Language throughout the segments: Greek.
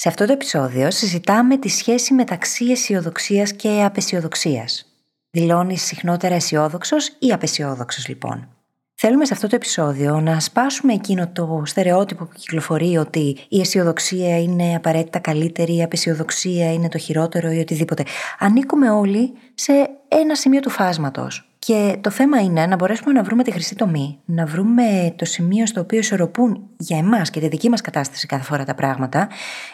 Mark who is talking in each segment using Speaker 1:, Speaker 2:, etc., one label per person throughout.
Speaker 1: Σε αυτό το επεισόδιο συζητάμε τη σχέση μεταξύ αισιοδοξίας και απεσιοδοξίας. Δηλώνει συχνότερα αισιόδοξος ή απεσιόδοξος λοιπόν. Θέλουμε σε αυτό το επεισόδιο να σπάσουμε εκείνο το στερεότυπο που κυκλοφορεί ότι η αισιοδοξία είναι απαραίτητα καλύτερη, η απεσιοδοξία είναι το χειρότερο ή οτιδήποτε. Ανήκουμε όλοι σε ένα σημείο του φάσματος. Και το θέμα είναι να μπορέσουμε να βρούμε τη χρυσή τομή, να βρούμε το σημείο στο οποίο ισορροπούν για εμάς και τη δική μας κατάσταση κάθε φορά τα πράγματα,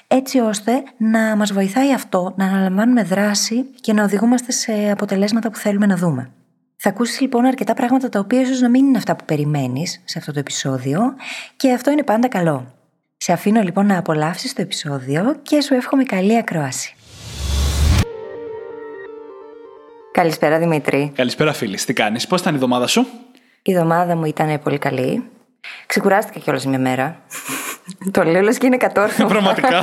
Speaker 1: έτσι ώστε να μας βοηθάει αυτό να αναλαμβάνουμε δράση και να οδηγούμαστε σε αποτελέσματα που θέλουμε να δούμε. Θα ακούσεις λοιπόν αρκετά πράγματα τα οποία ίσως να μην είναι αυτά που περιμένεις σε αυτό το επεισόδιο και αυτό είναι πάντα καλό. Σε αφήνω λοιπόν να απολαύσεις το επεισόδιο και σου εύχομαι καλή ακρόαση. Καλησπέρα Δημήτρη.
Speaker 2: Καλησπέρα φίλη. Τι κάνεις, πώς ήταν η εβδομάδα σου;
Speaker 1: Η εβδομάδα μου ήταν πολύ καλή. Ξεκουράστηκα κιόλας μια μέρα. το λέω λες και είναι κατόρθωμα.
Speaker 2: Πραγματικά.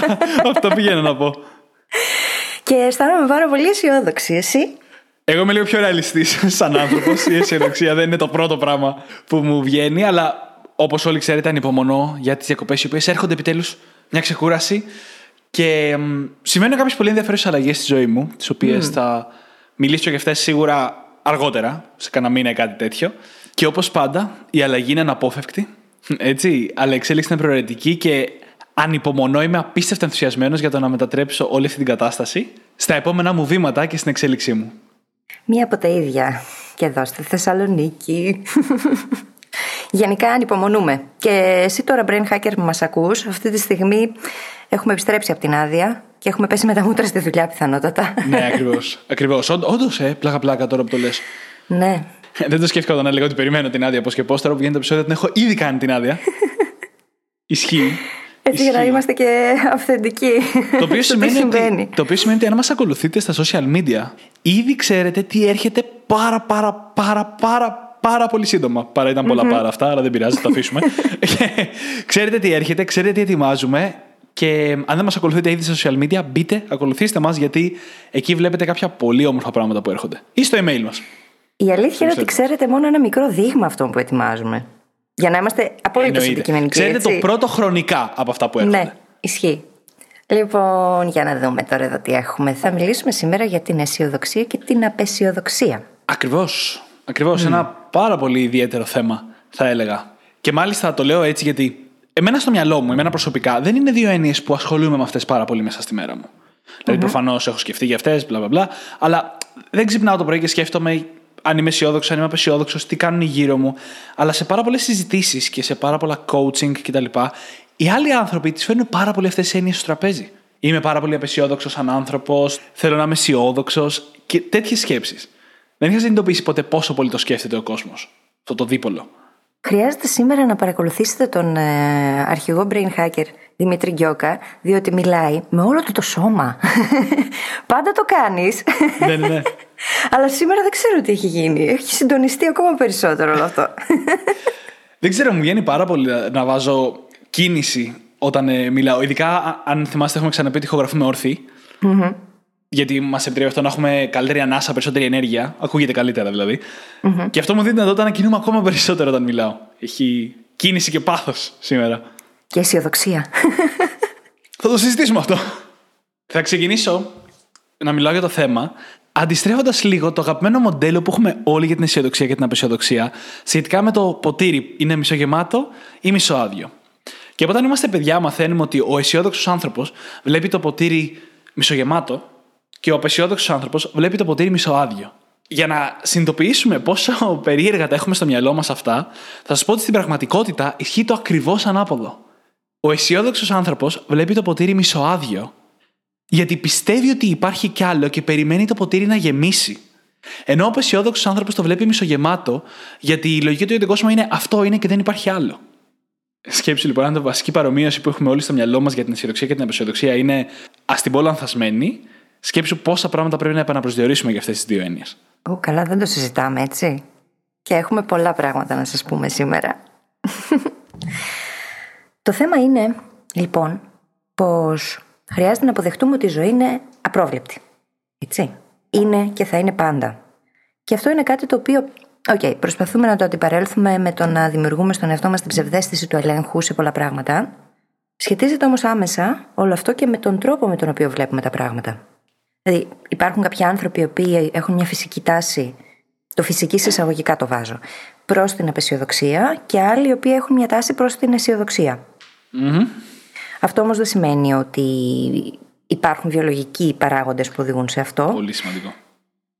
Speaker 2: Αυτό πηγαίνω να πω.
Speaker 1: Και αισθάνομαι πάρα πολύ αισιόδοξη. Εσύ;
Speaker 2: Εγώ είμαι λίγο πιο ρεαλιστής σαν άνθρωπος. Η αισιοδοξία δεν είναι το πρώτο πράγμα που μου βγαίνει, αλλά όπως όλοι ξέρετε, ανυπομονώ για τις διακοπές οι οποίες έρχονται επιτέλους μια ξεκούραση. Και σημαίνουν κάποιες πολύ ενδιαφέρουσες αλλαγές στη ζωή μου, τις οποίες mm. θα μιλήσω για αυτές σίγουρα αργότερα, σε κανένα μήνα ή κάτι τέτοιο. Και όπως πάντα, η αλλαγή είναι αναπόφευκτη. Έτσι, αλλά η εξέλιξη είναι προαιρετική και ανυπομονώ, είμαι απίστευτα ενθουσιασμένος για το να μετατρέψω όλη αυτή την κατάσταση στα επόμενά μου βήματα και στην εξέλιξή μου.
Speaker 1: Μία από τα ίδια. Και εδώ στη Θεσσαλονίκη. Γενικά ανυπομονούμε. Και εσύ τώρα, Brain Hacker, που μας ακούς, αυτή τη στιγμή έχουμε επιστρέψει από την άδεια και έχουμε πέσει με τα μούτρα στη δουλειά πιθανότατα.
Speaker 2: ναι, ακριβώς. Ακριβώς. Όντως, ε, πλάκα-πλάκα τώρα που το λες.
Speaker 1: Ναι.
Speaker 2: Δεν το σκέφτηκα όταν έλεγα ότι περιμένω την άδεια πώ και πώς. Τώρα που βγαίνει το επεισόδιο την έχω ήδη κάνει την άδεια. Ισχύει.
Speaker 1: Έτσι για να είμαστε και αυθεντικοί.
Speaker 2: Το οποίο, σημαίνει ότι, το οποίο σημαίνει ότι αν μας ακολουθείτε στα social media, ήδη ξέρετε τι έρχεται πάρα πάρα πάρα πάρα πάρα πολύ σύντομα. Παρά ήταν πολλά πάρα αυτά, αλλά δεν πειράζει, θα το αφήσουμε. ξέρετε τι έρχεται, ξέρετε τι ετοιμάζουμε. Και αν δεν μας ακολουθείτε ήδη στα social media, μπείτε, ακολουθήστε μας, γιατί εκεί βλέπετε κάποια πολύ όμορφα πράγματα που έρχονται. Ή στο email μας.
Speaker 1: Η αλήθεια είναι ότι ξέρετε μόνο ένα μικρό δείγμα αυτό που ετοιμάζουμε. Για να είμαστε απόλυτα αντικειμενικοί.
Speaker 2: Ξέρετε το πρώτο χρονικά από αυτά που έρχονται.
Speaker 1: Ναι, ισχύει. Λοιπόν, για να δούμε τώρα εδώ τι έχουμε. Θα μιλήσουμε σήμερα για την αισιοδοξία και την απεσιοδοξία.
Speaker 2: Ακριβώς. Ακριβώς. Mm. Ένα πάρα πολύ ιδιαίτερο θέμα, θα έλεγα. Και μάλιστα το λέω έτσι γιατί εμένα στο μυαλό μου, εμένα προσωπικά, δεν είναι δύο έννοιες που ασχολούμαι με αυτές πάρα πολύ μέσα στη μέρα μου. Mm-hmm. Δηλαδή, προφανώς έχω σκεφτεί για αυτές, μπλα μπλα αλλά δεν ξυπνάω το πρωί και σκέφτομαι αν είμαι αισιόδοξο, αν είμαι απεσιόδοξος, τι κάνουν γύρω μου. Αλλά σε πάρα πολλές συζητήσεις και σε πάρα πολλά coaching κτλ. Οι άλλοι άνθρωποι τις φέρνουν πάρα πολύ αυτές τις έννοιες στο τραπέζι. Είμαι πάρα πολύ απεσιόδοξος σαν άνθρωπος, θέλω να είμαι αισιόδοξος και τέτοιες σκέψεις. Δεν είχα συνειδητοποιήσει ποτέ πόσο πολύ το σκέφτεται ο κόσμος. Αυτό το δίπολο.
Speaker 1: Χρειάζεται σήμερα να παρακολουθήσετε τον ε, αρχηγό brain hacker Δημήτρη Γκιόκα, διότι μιλάει με όλο του το σώμα. Πάντα το κάνεις.
Speaker 2: Ναι, ναι, ναι.
Speaker 1: Αλλά σήμερα δεν ξέρω τι έχει γίνει. Έχει συντονιστεί ακόμα περισσότερο όλο αυτό.
Speaker 2: δεν ξέρω, μου βγαίνει πάρα πολύ να βάζω κίνηση όταν ε, μιλάω. Ειδικά αν θυμάστε, έχουμε ξαναπεί ότι ηχογραφούμε γιατί μας επιτρέπει αυτό να έχουμε καλύτερη ανάσα, περισσότερη ενέργεια. Ακούγεται καλύτερα δηλαδή. Mm-hmm. Και αυτό μου δίνει δυνατότητα να κινούμε ακόμα περισσότερο όταν μιλάω. Έχει κίνηση και πάθος σήμερα.
Speaker 1: Και αισιοδοξία.
Speaker 2: Θα το συζητήσουμε αυτό. Θα ξεκινήσω να μιλάω για το θέμα αντιστρέφοντας λίγο το αγαπημένο μοντέλο που έχουμε όλοι για την αισιοδοξία και την απεσιοδοξία σχετικά με το ποτήρι είναι μισογεμάτο ή μισοάδιο. Και όταν είμαστε παιδιά, μαθαίνουμε ότι ο αισιόδοξος άνθρωπος βλέπει το ποτήρι μισογεμάτο και ο απεσιόδοξος άνθρωπος βλέπει το ποτήρι μισοάδιο. Για να συνειδητοποιήσουμε πόσο περίεργα τα έχουμε στο μυαλό μας αυτά, θα σας πω ότι στην πραγματικότητα ισχύει το ακριβώς ανάποδο. Ο αισιόδοξος άνθρωπος βλέπει το ποτήρι μισοάδιο, γιατί πιστεύει ότι υπάρχει κι άλλο και περιμένει το ποτήρι να γεμίσει. Ενώ ο απεσιόδοξος άνθρωπος το βλέπει μισογεμάτο, γιατί η λογική του για τον κόσμο είναι αυτό είναι και δεν υπάρχει άλλο. Σκέψη λοιπόν, αν το βασική παρομοίωση που έχουμε όλοι στο μυαλό μας για την αισιοδοξία και την απεσιοδοξία είναι ας την πω λανθασμένη, Σκέψου πόσα πράγματα πρέπει να επαναπροσδιορίσουμε για αυτές τις δύο έννοιες.
Speaker 1: Ω, καλά, δεν το συζητάμε, έτσι. Και έχουμε πολλά πράγματα να σας πούμε σήμερα. το θέμα είναι, λοιπόν, πως χρειάζεται να αποδεχτούμε ότι η ζωή είναι απρόβλεπτη. Έτσι. Είναι και θα είναι πάντα. Και αυτό είναι κάτι το οποίο OK, okay, προσπαθούμε να το αντιπαρέλθουμε με το να δημιουργούμε στον εαυτό μας την ψευδαίσθηση του ελέγχου σε πολλά πράγματα. Σχετίζεται όμως άμεσα όλο αυτό και με τον τρόπο με τον οποίο βλέπουμε τα πράγματα. Δηλαδή, υπάρχουν κάποιοι άνθρωποι οι οποίοι έχουν μια φυσική τάση, το φυσική εισαγωγικά το βάζω, προς την απεσιοδοξία και άλλοι οι οποίοι έχουν μια τάση προς την αισιοδοξία. Mm-hmm. Αυτό όμως δεν σημαίνει ότι υπάρχουν βιολογικοί παράγοντες που οδηγούν σε αυτό.
Speaker 2: Πολύ σημαντικό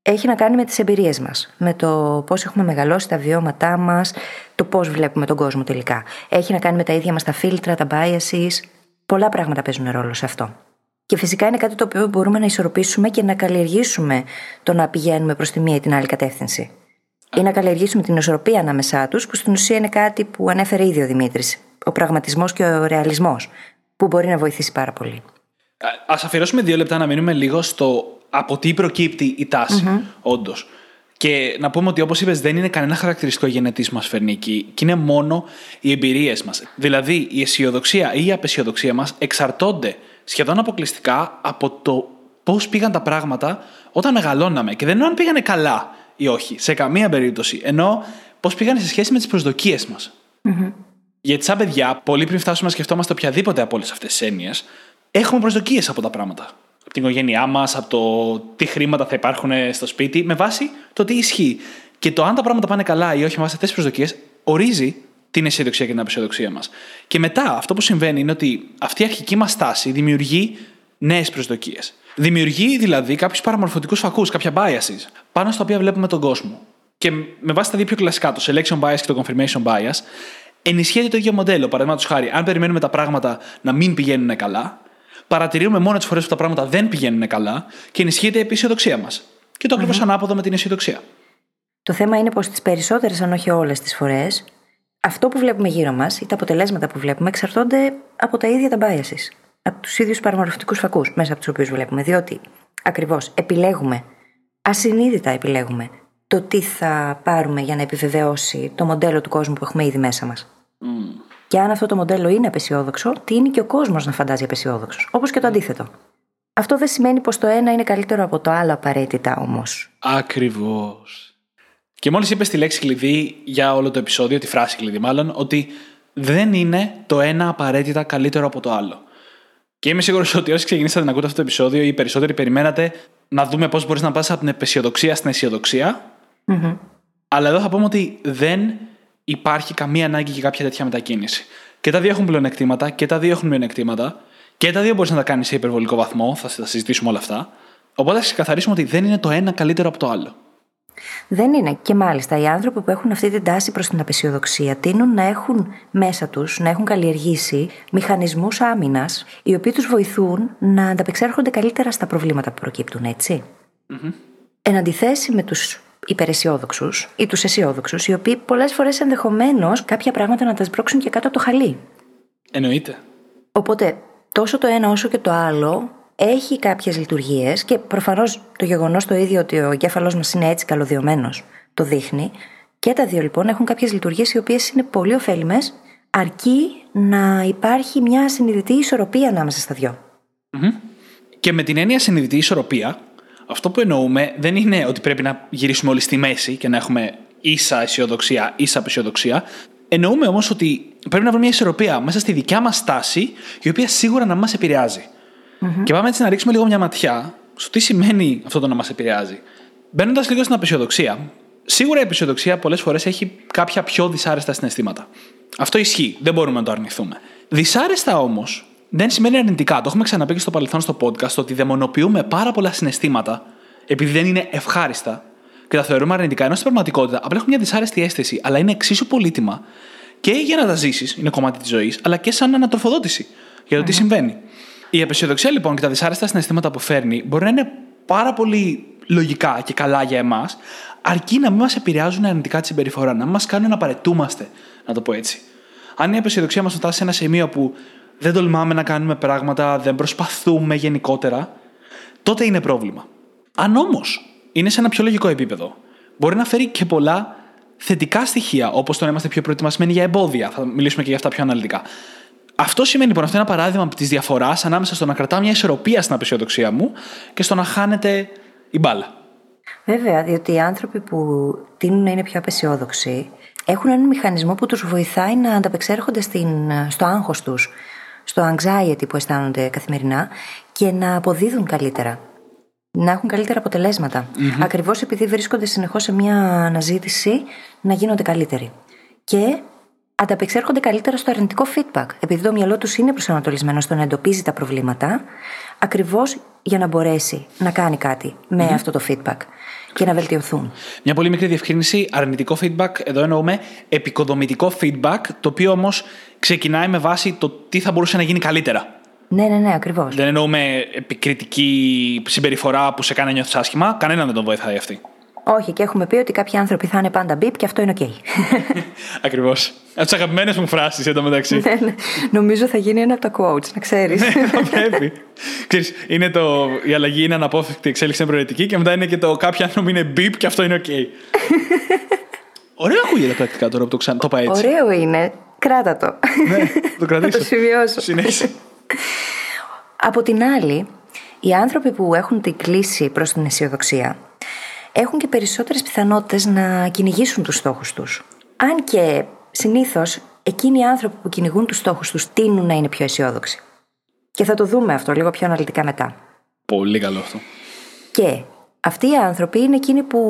Speaker 1: έχει να κάνει με τις εμπειρίες μας, με το πώς έχουμε μεγαλώσει τα βιώματά μας, το πώς βλέπουμε τον κόσμο τελικά. Έχει να κάνει με τα ίδια μας τα φίλτρα, τα biases, πολλά πράγματα παίζουν ρόλο σε αυτό. Και φυσικά είναι κάτι το οποίο μπορούμε να ισορροπήσουμε και να καλλιεργήσουμε το να πηγαίνουμε προς τη μία ή την άλλη κατεύθυνση. Ή να καλλιεργήσουμε την ισορροπία ανάμεσά τους, που στην ουσία είναι κάτι που ανέφερε ήδη ο Δημήτρης. Ο πραγματισμός και ο ρεαλισμός, που μπορεί να βοηθήσει πάρα πολύ.
Speaker 2: Α αφιερώσουμε δύο λεπτά να μείνουμε λίγο στο από τι προκύπτει η τάση, mm-hmm. όντως. Και να πούμε ότι, όπως είπες, δεν είναι κανένα χαρακτηριστικό γενετής μας φέρνει εκεί, και είναι μόνο οι εμπειρίες μας. Δηλαδή, η αισιοδοξία ή η απεσιοδοξία μας εξαρτώνται σχεδόν αποκλειστικά από το πώς πήγαν τα πράγματα όταν μεγαλώναμε. Και δεν εννοώ αν πήγανε καλά ή όχι, σε καμία περίπτωση. Ενώ πώς πήγανε σε σχέση με τις προσδοκίες μας. Mm-hmm. Γιατί, σαν παιδιά, πολύ πριν φτάσουμε να σκεφτόμαστε οποιαδήποτε από όλες αυτές τις έννοιες, έχουμε προσδοκίες από τα πράγματα από την οικογένειά μας, από το τι χρήματα θα υπάρχουν στο σπίτι, με βάση το τι ισχύει. Και το αν τα πράγματα πάνε καλά ή όχι με βάση αυτές τις προσδοκίες, ορίζει την αισιοδοξία και την απεσιοδοξία μας. Και μετά αυτό που συμβαίνει είναι ότι αυτή η αρχική μας τάση δημιουργεί νέες προσδοκίες. Δημιουργεί δηλαδή κάποιους παραμορφωτικούς φακούς, κάποια biases, πάνω στα οποία βλέπουμε τον κόσμο. Και με βάση τα δύο πιο κλασικά, το selection bias και το confirmation bias, ενισχύεται το ίδιο μοντέλο. Παραδείγματος χάρη, αν περιμένουμε τα πράγματα να μην πηγαίνουν καλά, παρατηρούμε μόνο τις φορές που τα πράγματα δεν πηγαίνουν καλά και ενισχύεται η αισιοδοξία μας. Και το ακριβω ανάποδο με την αισιοδοξία.
Speaker 1: Το θέμα είναι πως τις περισσότερες, αν όχι όλες τις φορές, αυτό που βλέπουμε γύρω μας ή τα αποτελέσματα που βλέπουμε εξαρτώνται από τα ίδια τα biases. Από τους ίδιους παραμορφωτικούς φακούς μέσα από τους οποίους βλέπουμε. Διότι ακριβώς επιλέγουμε, ασυνείδητα επιλέγουμε το τι θα πάρουμε για να επιβεβαιώσει το μοντέλο του κόσμου που έχουμε ήδη μέσα μας. Και αν αυτό το μοντέλο είναι απεσιόδοξο, τι είναι και ο κόσμος να φαντάζει απεσιόδοξος. Όπως και το αντίθετο. Αυτό δεν σημαίνει πως το ένα είναι καλύτερο από το άλλο απαραίτητα όμως.
Speaker 2: Ακριβώς. Και μόλις είπες τη λέξη κλειδί για όλο το επεισόδιο, τη φράση κλειδί μάλλον, ότι δεν είναι το ένα απαραίτητα καλύτερο από το άλλο. Και είμαι σίγουρος ότι όσοι ξεκινήσατε να ακούτε αυτό το επεισόδιο, οι περισσότεροι περιμένατε να δούμε πώς μπορείς να πας από την απεσιοδοξία στην αισιοδοξία. Mm-hmm. Αλλά εδώ θα πούμε ότι δεν υπάρχει καμία ανάγκη για κάποια τέτοια μετακίνηση. Και τα δύο έχουν πλεονεκτήματα και τα δύο έχουν μειονεκτήματα. Και τα δύο μπορείς να τα κάνεις σε υπερβολικό βαθμό, θα τα συζητήσουμε όλα αυτά. Οπότε θα ξεκαθαρίσουμε ότι δεν είναι το ένα καλύτερο από το άλλο.
Speaker 1: Δεν είναι. Και μάλιστα οι άνθρωποι που έχουν αυτή την τάση προς την απεσιοδοξία τείνουν να έχουν μέσα τους, να έχουν καλλιεργήσει μηχανισμούς άμυνας, οι οποίοι τους βοηθούν να ανταπεξέρχονται καλύτερα στα προβλήματα που προκύπτουν, έτσι. Mm-hmm. Εν αντιθέσει με τους υπεραισιόδοξους ή τους αισιόδοξους, οι οποίοι πολλές φορές ενδεχομένως κάποια πράγματα να τα σμπρώξουν και κάτω από το χαλί.
Speaker 2: Εννοείται.
Speaker 1: Οπότε, τόσο το ένα όσο και το άλλο έχει κάποιες λειτουργίες και προφανώς το γεγονός το ίδιο ότι ο εγκέφαλός μας είναι έτσι καλωδιωμένος το δείχνει. Και τα δύο λοιπόν έχουν κάποιες λειτουργίες οι οποίες είναι πολύ ωφέλιμες, αρκεί να υπάρχει μια συνειδητή ισορροπία ανάμεσα στα δυο.
Speaker 2: Και με την έννοια συνειδητή ισορροπία, αυτό που εννοούμε δεν είναι ότι πρέπει να γυρίσουμε όλοι στη μέση και να έχουμε ίσα αισιοδοξία, ίσα απεσιοδοξία. Εννοούμε όμως ότι πρέπει να βρούμε μια ισορροπία μέσα στη δικιά μας τάση, η οποία σίγουρα να μας επηρεάζει. Mm-hmm. Και πάμε έτσι να ρίξουμε λίγο μια ματιά στο τι σημαίνει αυτό το να μας επηρεάζει. Μπαίνοντας λίγο στην απεσιοδοξία, σίγουρα η απεσιοδοξία πολλές φορές έχει κάποια πιο δυσάρεστα συναισθήματα. Αυτό ισχύει, δεν μπορούμε να το αρνηθούμε. Δυσάρεστα όμως δεν σημαίνει αρνητικά. Το έχουμε ξαναπεί και στο παρελθόν στο podcast ότι δαιμονοποιούμε πάρα πολλά συναισθήματα επειδή δεν είναι ευχάριστα και τα θεωρούμε αρνητικά. Ενώ στην πραγματικότητα απλά έχουμε μια δυσάρεστη αίσθηση, αλλά είναι εξίσου πολύτιμα και για να τα ζήσεις, είναι κομμάτι της ζωής, αλλά και σαν ανατροφοδότηση για το τι συμβαίνει. Η απεσιοδοξία λοιπόν και τα δυσάρεστα συναισθήματα που φέρνει μπορεί να είναι πάρα πολύ λογικά και καλά για εμάς, αρκεί να μην μας επηρεάζουν αρνητικά τη συμπεριφορά, να μην μας κάνουν να παρετούμαστε, να το πω έτσι. Αν η απεσιοδοξία μας φτάσει σε ένα σημείο που δεν τολμάμε να κάνουμε πράγματα, δεν προσπαθούμε γενικότερα, τότε είναι πρόβλημα. Αν όμως είναι σε ένα πιο λογικό επίπεδο, μπορεί να φέρει και πολλά θετικά στοιχεία, όπως το να είμαστε πιο προετοιμασμένοι για εμπόδια. Θα μιλήσουμε και για αυτά πιο αναλυτικά. Αυτό σημαίνει λοιπόν, αυτό είναι ένα παράδειγμα της διαφοράς ανάμεσα στο να κρατάω μια ισορροπία στην απεσιοδοξία μου και στο να χάνεται η μπάλα.
Speaker 1: Βέβαια, διότι οι άνθρωποι που τείνουν να είναι πιο απεσιόδοξοι έχουν έναν μηχανισμό που τους βοηθάει να ανταπεξέρχονται στην, στο άγχος τους, στο anxiety που αισθάνονται καθημερινά και να αποδίδουν καλύτερα. Να έχουν καλύτερα αποτελέσματα. Mm-hmm. Ακριβώς επειδή βρίσκονται συνεχώς σε μια αναζήτηση να γίνονται καλύτεροι. Και ανταπεξέρχονται καλύτερα στο αρνητικό feedback. Επειδή το μυαλό τους είναι προσανατολισμένο στο να εντοπίζει τα προβλήματα, ακριβώς για να μπορέσει να κάνει κάτι με αυτό το feedback και να βελτιωθούν.
Speaker 2: Μια πολύ μικρή διευκρίνηση. Αρνητικό feedback, εδώ εννοούμε εποικοδομητικό feedback, το οποίο όμως ξεκινάει με βάση το τι θα μπορούσε να γίνει καλύτερα.
Speaker 1: Ναι, ναι, ναι, ακριβώς.
Speaker 2: Δεν εννοούμε επικριτική συμπεριφορά που σε κάνει να νιώθεις άσχημα. Κανέναν δεν τον βοηθάει αυτή.
Speaker 1: Όχι, και έχουμε πει ότι κάποιοι άνθρωποι θα είναι πάντα μπίπ και αυτό είναι οκ.
Speaker 2: Ακριβώς. Από τις αγαπημένες μου φράσεις εδώ μεταξύ.
Speaker 1: ναι, ναι. Νομίζω θα γίνει ένα από τα quotes, να ξέρεις.
Speaker 2: ναι, θα πρέπει. Ξέρεις, είναι το, η αλλαγή είναι αναπόφευκτη, η εξέλιξη είναι προαιρετική και μετά είναι και το κάποιοι άνθρωποι είναι μπίπ και αυτό είναι οκ. Ωραίο ακούγεται πρακτικά τώρα που το, ξανά, το είπα έτσι.
Speaker 1: Ωραίο είναι. Κράτα το.
Speaker 2: ναι, το κρατήσω.
Speaker 1: θα το σημειώσω.
Speaker 2: Συνέχισε.
Speaker 1: Από την άλλη, οι άνθρωποι που έχουν την κλίση προς την αισιοδοξία έχουν και περισσότερες πιθανότητες να κυνηγήσουν τους στόχους τους. Αν και συνήθως εκείνοι οι άνθρωποι που κυνηγούν τους στόχους τους τείνουν να είναι πιο αισιόδοξοι. Και θα το δούμε αυτό λίγο πιο αναλυτικά μετά.
Speaker 2: Πολύ καλό αυτό.
Speaker 1: Και αυτοί οι άνθρωποι είναι εκείνοι που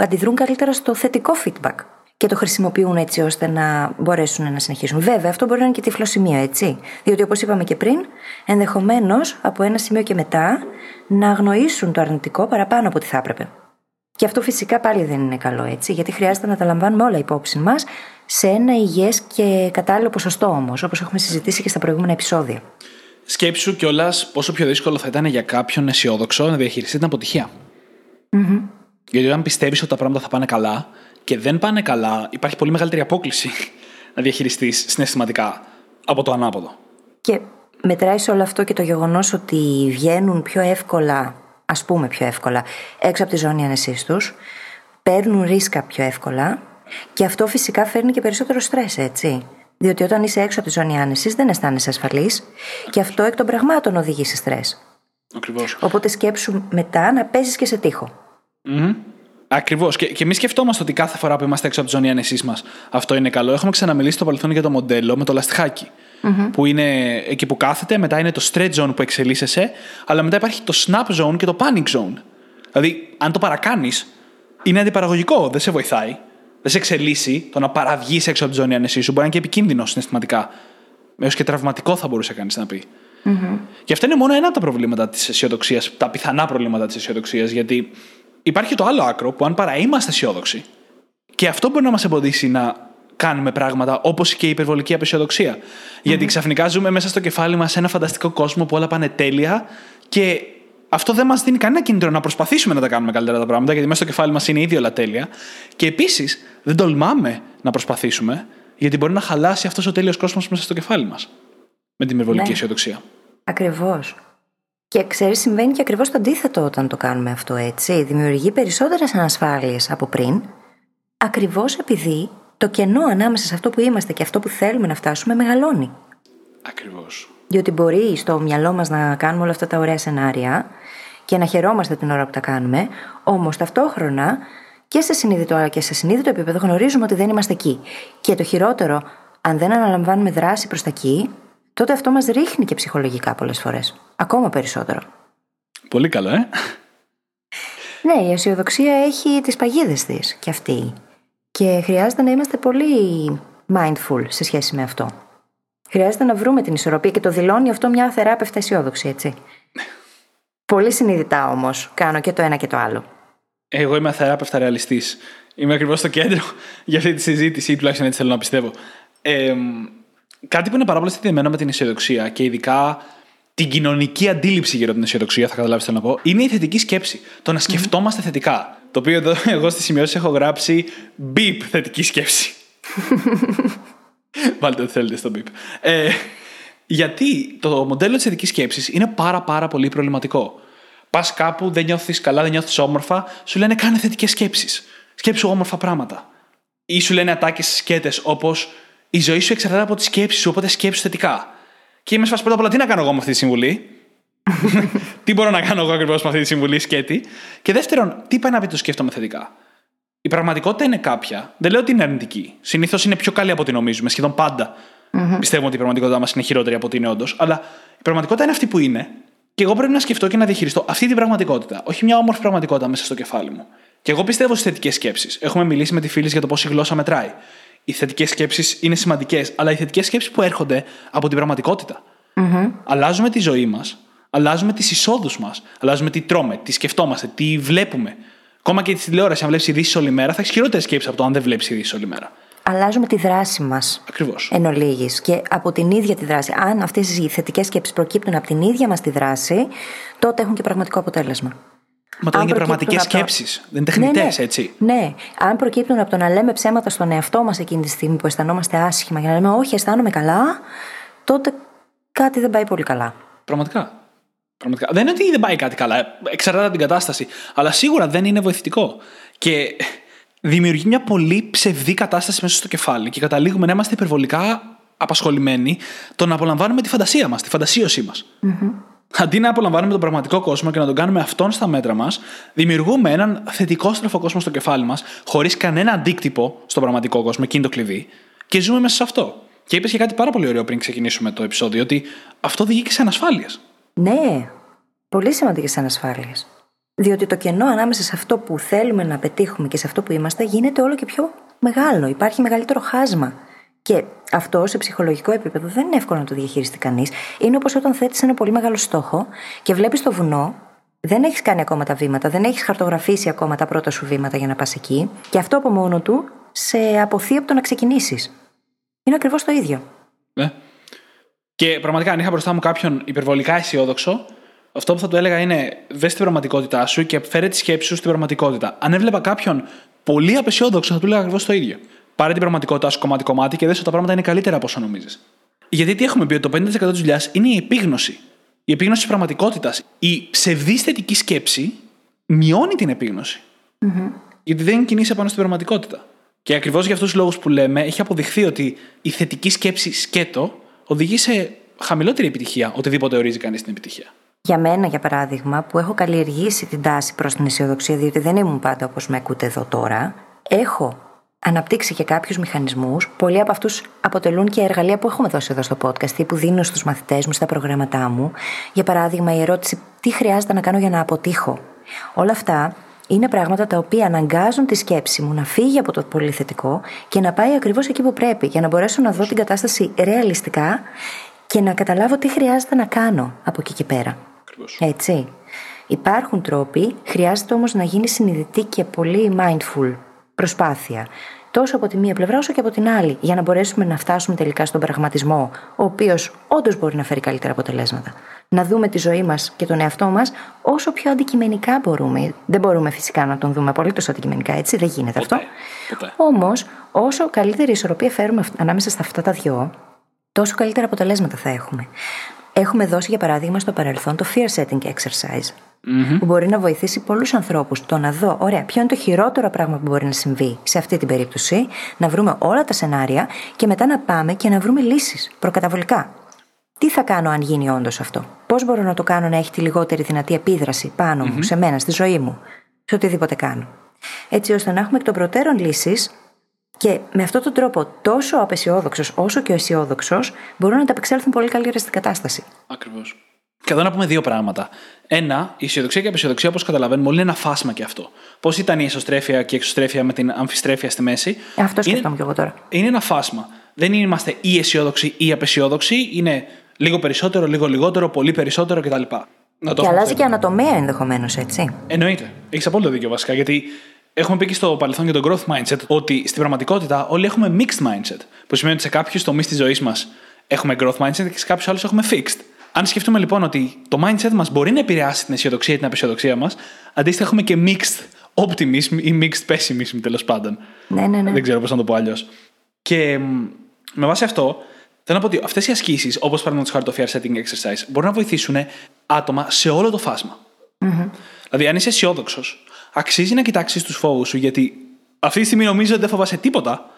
Speaker 1: αντιδρούν καλύτερα στο θετικό feedback και το χρησιμοποιούν έτσι ώστε να μπορέσουν να συνεχίσουν. Βέβαια, αυτό μπορεί να είναι και τυφλοσημείο, έτσι. Διότι, όπως είπαμε και πριν, ενδεχομένως από ένα σημείο και μετά να αγνοήσουν το αρνητικό παραπάνω από ό,τι θα έπρεπε. Και αυτό φυσικά πάλι δεν είναι καλό έτσι, γιατί χρειάζεται να τα λαμβάνουμε όλα υπόψη μας σε ένα υγιές και κατάλληλο ποσοστό όμως, όπως έχουμε συζητήσει και στα προηγούμενα επεισόδια.
Speaker 2: Σκέψου κιόλας πόσο πιο δύσκολο θα ήταν για κάποιον αισιόδοξο να διαχειριστεί την αποτυχία.
Speaker 1: Mm-hmm.
Speaker 2: Γιατί όταν πιστεύεις ότι τα πράγματα θα πάνε καλά και δεν πάνε καλά, υπάρχει πολύ μεγαλύτερη απόκληση να διαχειριστείς συναισθηματικά από το ανάποδο.
Speaker 1: Και μετράει σε όλο αυτό και το γεγονός ότι βγαίνουν πιο εύκολα ας πούμε πιο εύκολα, έξω από τη ζώνη ανεσή τους, παίρνουν ρίσκα πιο εύκολα και αυτό φυσικά φέρνει και περισσότερο στρες, έτσι. Διότι όταν είσαι έξω από τη ζώνη άνεση δεν αισθάνεσαι ασφαλής και αυτό εκ των πραγμάτων οδηγεί σε στρες.
Speaker 2: Ακριβώς.
Speaker 1: Οπότε σκέψου μετά να παίζεις και σε τοίχο.
Speaker 2: Mm-hmm. Ακριβώς. Και, και εμείς σκεφτόμαστε ότι κάθε φορά που είμαστε έξω από τη ζώνη άνεσή μας αυτό είναι καλό. Έχουμε ξαναμιλήσει στο παρελθόν για το μοντέλο με το λαστιχάκι mm-hmm. που είναι εκεί που κάθεται, μετά είναι το stretch zone που εξελίσσεσαι, αλλά μετά υπάρχει το snap zone και το panic zone. Δηλαδή, αν το παρακάνεις, είναι αντιπαραγωγικό, δεν σε βοηθάει. Δεν σε εξελίσσει το να παραβγείς έξω από τη ζώνη άνεσή σου. Μπορεί να είναι και επικίνδυνο συναισθηματικά. Έως και τραυματικό θα μπορούσε κανείς να πει. Mm-hmm. Και αυτό είναι μόνο ένα από τα προβλήματα της αισιοδοξίας, τα πιθανά προβλήματα της αισιοδοξίας. Γιατί υπάρχει το άλλο άκρο που αν παρά είμαστε αισιόδοξοι, και αυτό μπορεί να μας εμποδίσει να κάνουμε πράγματα όπως και η υπερβολική απεσιοδοξία. Mm-hmm. Γιατί ξαφνικά ζούμε μέσα στο κεφάλι μας σε ένα φανταστικό κόσμο που όλα πάνε τέλεια και αυτό δεν μας δίνει κανένα κίνητρο να προσπαθήσουμε να τα κάνουμε καλύτερα τα πράγματα, γιατί μέσα στο κεφάλι μας είναι ήδη όλα τέλεια. Και επίσης δεν τολμάμε να προσπαθήσουμε, γιατί μπορεί να χαλάσει αυτός ο τέλειος κόσμος μέσα στο κεφάλι μας. Με την υπερβολική ναι. αισιοδοξία.
Speaker 1: Ακριβώς. Και ξέρεις, συμβαίνει και ακριβώς το αντίθετο όταν το κάνουμε αυτό έτσι. Δημιουργεί περισσότερες ανασφάλειες από πριν, ακριβώς επειδή το κενό ανάμεσα σε αυτό που είμαστε και αυτό που θέλουμε να φτάσουμε μεγαλώνει.
Speaker 2: Ακριβώς.
Speaker 1: Διότι μπορεί στο μυαλό μας να κάνουμε όλα αυτά τα ωραία σενάρια και να χαιρόμαστε την ώρα που τα κάνουμε, όμως ταυτόχρονα και σε συνείδητο και σε συνείδητο επίπεδο γνωρίζουμε ότι δεν είμαστε εκεί. Και το χειρότερο, αν δεν αναλαμβάνουμε δράση προς τα εκεί, τότε αυτό μας ρίχνει και ψυχολογικά πολλές φορές. Ακόμα περισσότερο.
Speaker 2: Πολύ καλό, ε.
Speaker 1: Ναι, η αισιοδοξία έχει τις παγίδες της κι αυτή. Και χρειάζεται να είμαστε πολύ mindful σε σχέση με αυτό. Χρειάζεται να βρούμε την ισορροπία και το δηλώνει αυτό μια θεράπευτα αισιόδοξη, έτσι. πολύ συνειδητά όμως κάνω και το ένα και το άλλο.
Speaker 2: Εγώ είμαι αθεράπευτα ρεαλιστής. Είμαι ακριβώς στο κέντρο για αυτή τη συζήτηση, ή τουλάχιστον έτσι θέλω να πιστεύω. Ε, κάτι που είναι πάρα πολύ συνδεδεμένο με την αισιοδοξία και ειδικά την κοινωνική αντίληψη γύρω από την αισιοδοξία, θα καταλάβεις τι να πω, είναι η θετική σκέψη. Το να σκεφτόμαστε θετικά. Το οποίο εδώ εγώ στις σημειώσεις έχω γράψει beep θετική σκέψη. Βάλτε ό,τι θέλετε στο beep. Ε, γιατί το μοντέλο της θετικής σκέψης είναι πάρα πάρα πολύ προβληματικό. Πας κάπου, δεν νιώθεις καλά, δεν νιώθεις όμορφα, σου λένε κάνε θετικές σκέψεις. Σκέψου όμορφα πράγματα. Ή σου λένε ατάκες σκέτες όπως η ζωή σου εξαρτάται από τις σκέψεις σου, οπότε σκέψου θετικά. Και είμαι σφασμένο πρώτα απ' όλα, τι να κάνω εγώ με αυτή τη συμβουλή; τι μπορώ να κάνω εγώ ακριβώς με αυτή τη συμβουλή σκέτη; Και δεύτερον, τι πάει να πει το σκέφτομαι θετικά; Η πραγματικότητα είναι κάποια. Δεν λέω ότι είναι αρνητική. Συνήθως είναι πιο καλή από ό,τι νομίζουμε. Σχεδόν πάντα mm-hmm. πιστεύουμε ότι η πραγματικότητά μας είναι χειρότερη από ό,τι είναι όντως. Αλλά η πραγματικότητα είναι αυτή που είναι. Και εγώ πρέπει να σκεφτώ και να διαχειριστώ αυτή την πραγματικότητα. Όχι μια όμορφη πραγματικότητα μέσα στο κεφάλι μου. Και εγώ πιστεύω στις θετικές σκέψεις. Έχουμε μιλήσει με τη φίλη για το πώ η γλώσσα μετράει. Οι θετικές σκέψεις είναι σημαντικές, αλλά οι θετικές σκέψεις που έρχονται από την πραγματικότητα. Mm-hmm. Αλλάζουμε τη ζωή μας, αλλάζουμε τις εισόδους μας, αλλάζουμε τι τρώμε, τι σκεφτόμαστε, τι βλέπουμε. Ακόμα και τη τηλεόραση, αν βλέπεις ειδήσεις όλη μέρα, θα έχεις χειρότερες σκέψεις από το αν δεν βλέπεις ειδήσεις όλη μέρα.
Speaker 1: Αλλάζουμε τη δράση μας.
Speaker 2: Ακριβώς.
Speaker 1: Εν ολίγης. Και από την ίδια τη δράση. Αν αυτές οι θετικές σκέψεις προκύπτουν από την ίδια μας τη δράση, τότε έχουν και πραγματικό αποτέλεσμα.
Speaker 2: Μα το είναι και πραγματικές το... σκέψεις. Δεν είναι τεχνητές,
Speaker 1: ναι, ναι.
Speaker 2: έτσι.
Speaker 1: Ναι. Αν προκύπτουν από το να λέμε ψέματα στον εαυτό μας εκείνη τη στιγμή που αισθανόμαστε άσχημα για να λέμε Όχι, αισθάνομαι καλά, τότε κάτι δεν πάει πολύ καλά.
Speaker 2: Πραγματικά. Πραγματικά. Δεν είναι ότι δεν πάει κάτι καλά. Εξαρτάται από την κατάσταση. Αλλά σίγουρα δεν είναι βοηθητικό. Και δημιουργεί μια πολύ ψευδή κατάσταση μέσα στο κεφάλι και καταλήγουμε να είμαστε υπερβολικά απασχολημένοι το να απολαμβάνουμε τη φαντασία μας, τη φαντασίωσή μας. Mm-hmm. Αντί να απολαμβάνουμε τον πραγματικό κόσμο και να τον κάνουμε αυτόν στα μέτρα μας, δημιουργούμε έναν θετικό στροφό κόσμο στο κεφάλι μας, χωρίς κανένα αντίκτυπο στον πραγματικό κόσμο, εκείνη το κλειδί, και ζούμε μέσα σε αυτό. Και είπες και κάτι πάρα πολύ ωραίο πριν ξεκινήσουμε το επεισόδιο, ότι αυτό οδηγεί και σε ανασφάλειες.
Speaker 1: Ναι, πολύ σημαντικές ανασφάλειες. Διότι το κενό ανάμεσα σε αυτό που θέλουμε να πετύχουμε και σε αυτό που είμαστε γίνεται όλο και πιο μεγάλο. Υπάρχει μεγαλύτερο χάσμα. Και αυτό σε ψυχολογικό επίπεδο δεν είναι εύκολο να το διαχειριστεί κανείς. Είναι όπως όταν θέτεις ένα πολύ μεγάλο στόχο και βλέπεις το βουνό, δεν έχεις κάνει ακόμα τα βήματα, δεν έχεις χαρτογραφήσει ακόμα τα πρώτα σου βήματα για να πας εκεί, και αυτό από μόνο του σε αποθεί από το να ξεκινήσεις. Είναι ακριβώς το ίδιο.
Speaker 2: Ναι. Και πραγματικά, αν είχα μπροστά μου κάποιον υπερβολικά αισιόδοξο, αυτό που θα του έλεγα είναι δε την πραγματικότητά σου και φέρε τη σκέψη σου στην πραγματικότητα. Αν έβλεπα κάποιον πολύ απεσιόδοξο, θα του έλεγα ακριβώς το ίδιο. Πάρε την πραγματικότητά σου κομμάτι-κομμάτι και δες ότι τα πράγματα είναι καλύτερα από όσο νομίζεις. Γιατί τι έχουμε πει, ότι το 50% της δουλειάς είναι η επίγνωση. Η επίγνωση της πραγματικότητας. Η ψευδή θετική σκέψη μειώνει την επίγνωση. Mm-hmm. Γιατί δεν κινείσαι πάνω στην πραγματικότητα. Και ακριβώς για αυτούς τους λόγους που λέμε, έχει αποδειχθεί ότι η θετική σκέψη σκέτο οδηγεί σε χαμηλότερη επιτυχία οτιδήποτε ορίζει κανείς την επιτυχία.
Speaker 1: Για μένα, για παράδειγμα, που έχω καλλιεργήσει την τάση προς την αισιοδοξία, διότι δεν ήμουν πάντα όπως με ακούτε εδώ τώρα, έχω αναπτύξει και κάποιους μηχανισμούς. Πολλοί από αυτούς αποτελούν και εργαλεία που έχουμε δώσει εδώ στο podcast ή που δίνω στους μαθητές μου στα προγράμματά μου. Για παράδειγμα, η ερώτηση τι χρειάζεται να κάνω για να αποτύχω; Όλα αυτά είναι πράγματα τα οποία αναγκάζουν τη σκέψη μου να φύγει από το πολύ θετικό και να πάει ακριβώς εκεί που πρέπει, για να μπορέσω να δω την κατάσταση ρεαλιστικά και να καταλάβω τι χρειάζεται να κάνω από εκεί και πέρα. Έτσι. Υπάρχουν τρόποι, χρειάζεται όμως να γίνει συνειδητή και πολύ mindful προσπάθεια. Τόσο από τη μία πλευρά όσο και από την άλλη, για να μπορέσουμε να φτάσουμε τελικά στον πραγματισμό, ο οποίος όντως μπορεί να φέρει καλύτερα αποτελέσματα. Να δούμε τη ζωή μας και τον εαυτό μας όσο πιο αντικειμενικά μπορούμε. Δεν μπορούμε φυσικά να τον δούμε απολύτως αντικειμενικά, έτσι, δεν γίνεται αυτό. Όμως, όσο καλύτερη ισορροπία φέρουμε ανάμεσα στα αυτά τα δυο, τόσο καλύτερα αποτελέσματα θα έχουμε. Έχουμε δώσει για παράδειγμα στο παρελθόν το fear setting exercise, mm-hmm. που μπορεί να βοηθήσει πολλούς ανθρώπους το να δω, ωραία, ποιο είναι το χειρότερο πράγμα που μπορεί να συμβεί σε αυτή την περίπτωση, να βρούμε όλα τα σενάρια και μετά να πάμε και να βρούμε λύσεις προκαταβολικά. Τι θα κάνω αν γίνει όντως αυτό, Πώς μπορώ να το κάνω να έχει τη λιγότερη δυνατή επίδραση πάνω μου, mm-hmm. σε μένα, στη ζωή μου, σε οτιδήποτε κάνω. Έτσι ώστε να έχουμε εκ των προτέρων λύσεις και με αυτόν τον τρόπο, τόσο ο απεσιόδοξος όσο και ο αισιόδοξος μπορούν να ανταπεξέλθουν πολύ καλύτερα στην κατάσταση.
Speaker 2: Ακριβώς. Και εδώ να πούμε δύο πράγματα. Ένα, η αισιοδοξία και η απεσιοδοξία, όπως καταλαβαίνουμε, όλοι είναι ένα φάσμα και αυτό. Πώς ήταν η εσωστρέφεια και η εξωστρέφεια με την αμφιστρέφεια στη μέση.
Speaker 1: Αυτό σκέφτομαι και εγώ τώρα.
Speaker 2: Είναι ένα φάσμα. Δεν είμαστε ή αισιόδοξοι ή απεσιόδοξοι. Είναι λίγο περισσότερο, λίγο λιγότερο, πολύ περισσότερο κτλ.
Speaker 1: Να το και αλλάζει και ανατομία ενδεχομένως, έτσι.
Speaker 2: Εννοείται. Έχεις απόλυτο δίκιο βασικά. Γιατί Έχουμε πει και στο παρελθόν για το growth mindset ότι στην πραγματικότητα όλοι έχουμε mixed mindset. Που σημαίνει ότι σε κάποιους τομείς της ζωής μας έχουμε growth mindset και σε κάποιους άλλους έχουμε fixed. Αν σκεφτούμε λοιπόν ότι το mindset μας μπορεί να επηρεάσει την αισιοδοξία ή την απεσιοδοξία μας, αντίστοιχα έχουμε και mixed optimism ή mixed pessimism τέλος πάντων.
Speaker 1: Ναι, ναι, ναι.
Speaker 2: Δεν ξέρω πώς να το πω αλλιώς. Και με βάση αυτό, θέλω να πω ότι αυτές οι ασκήσεις, όπως παραδείγματος χάρη το fear setting exercise, μπορούν να βοηθήσουν άτομα σε όλο το φάσμα. Δηλαδή, αν είσαι αισιόδοξος, αξίζει να κοιτάξεις τους φόβους σου, γιατί αυτή τη στιγμή νομίζω ότι δεν φοβάσαι τίποτα,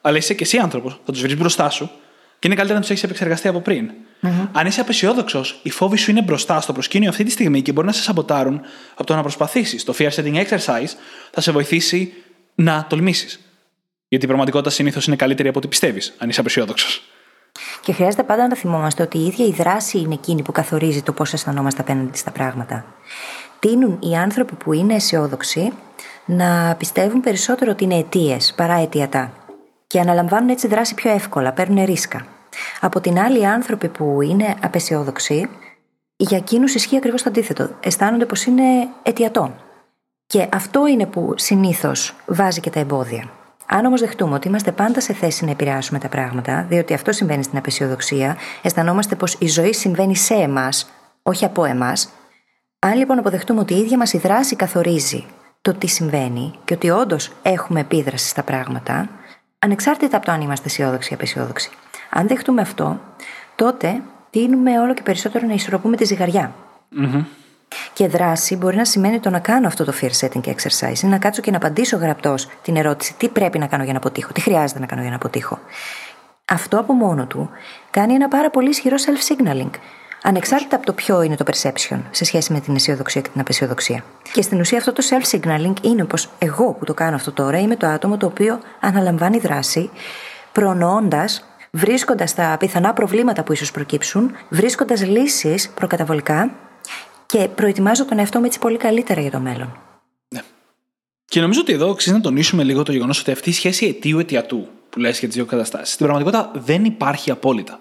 Speaker 2: αλλά είσαι και εσύ άνθρωπος, θα τους βρεις μπροστά σου και είναι καλύτερα να τους έχεις επεξεργαστεί από πριν. Mm-hmm. Αν είσαι απεσιόδοξος, οι φόβοι σου είναι μπροστά στο προσκήνιο αυτή τη στιγμή και μπορεί να σε σαμποτάρουν από το να προσπαθήσεις. Το fear setting exercise θα σε βοηθήσει να τολμήσεις. Γιατί η πραγματικότητα συνήθως είναι καλύτερη από ό,τι πιστεύεις, αν είσαι απεσιόδοξος.
Speaker 1: Και χρειάζεται πάντα να θυμόμαστε ότι η ίδια η δράση είναι εκείνη που καθορίζει το πώς αισθανόμαστε απέναντι στα πράγματα. Τίνουν οι άνθρωποι που είναι αισιόδοξοι να πιστεύουν περισσότερο ότι είναι αιτίες παρά αιτιατά. Και αναλαμβάνουν έτσι δράση πιο εύκολα, παίρνουν ρίσκα. Από την άλλη, οι άνθρωποι που είναι απεσιόδοξοι, για εκείνους ισχύει ακριβώς το αντίθετο. Αισθάνονται πως είναι αιτιατό. Και αυτό είναι που συνήθως βάζει και τα εμπόδια. Αν όμως δεχτούμε ότι είμαστε πάντα σε θέση να επηρεάσουμε τα πράγματα, διότι αυτό συμβαίνει στην απεσιοδοξία, αισθανόμαστε πως η ζωή συμβαίνει σε εμάς, όχι από εμάς. Αν λοιπόν αποδεχτούμε ότι η ίδια μας η δράση καθορίζει το τι συμβαίνει και ότι όντως έχουμε επίδραση στα πράγματα, ανεξάρτητα από το αν είμαστε αισιόδοξοι ή απεσιόδοξοι. Αν δεχτούμε αυτό, τότε τίνουμε όλο και περισσότερο να ισορροπούμε τη ζυγαριά. Mm-hmm. Και δράση μπορεί να σημαίνει το να κάνω αυτό το fear setting exercise, να κάτσω και να απαντήσω γραπτός την ερώτηση τι πρέπει να κάνω για να αποτύχω, τι χρειάζεται να κάνω για να αποτύχω. Αυτό από μόνο του κάνει ένα πάρα πολύ ισχυρό self-signaling. Ανεξάρτητα από το ποιο είναι το perception σε σχέση με την αισιοδοξία και την απεσιοδοξία. Και στην ουσία αυτό το self-signaling είναι πω εγώ που το κάνω αυτό τώρα είμαι το άτομο το οποίο αναλαμβάνει δράση, προνοώντας, βρίσκοντας τα πιθανά προβλήματα που ίσως προκύψουν, βρίσκοντας λύσεις προκαταβολικά και προετοιμάζω τον εαυτό μου έτσι πολύ καλύτερα για το μέλλον.
Speaker 2: Ναι. Και νομίζω ότι εδώ αξίζει να τονίσουμε λίγο το γεγονός ότι αυτή η σχέση αιτίου-αιτιατού που λες για τις δύο καταστάσεις, στην πραγματικότητα δεν υπάρχει απόλυτα.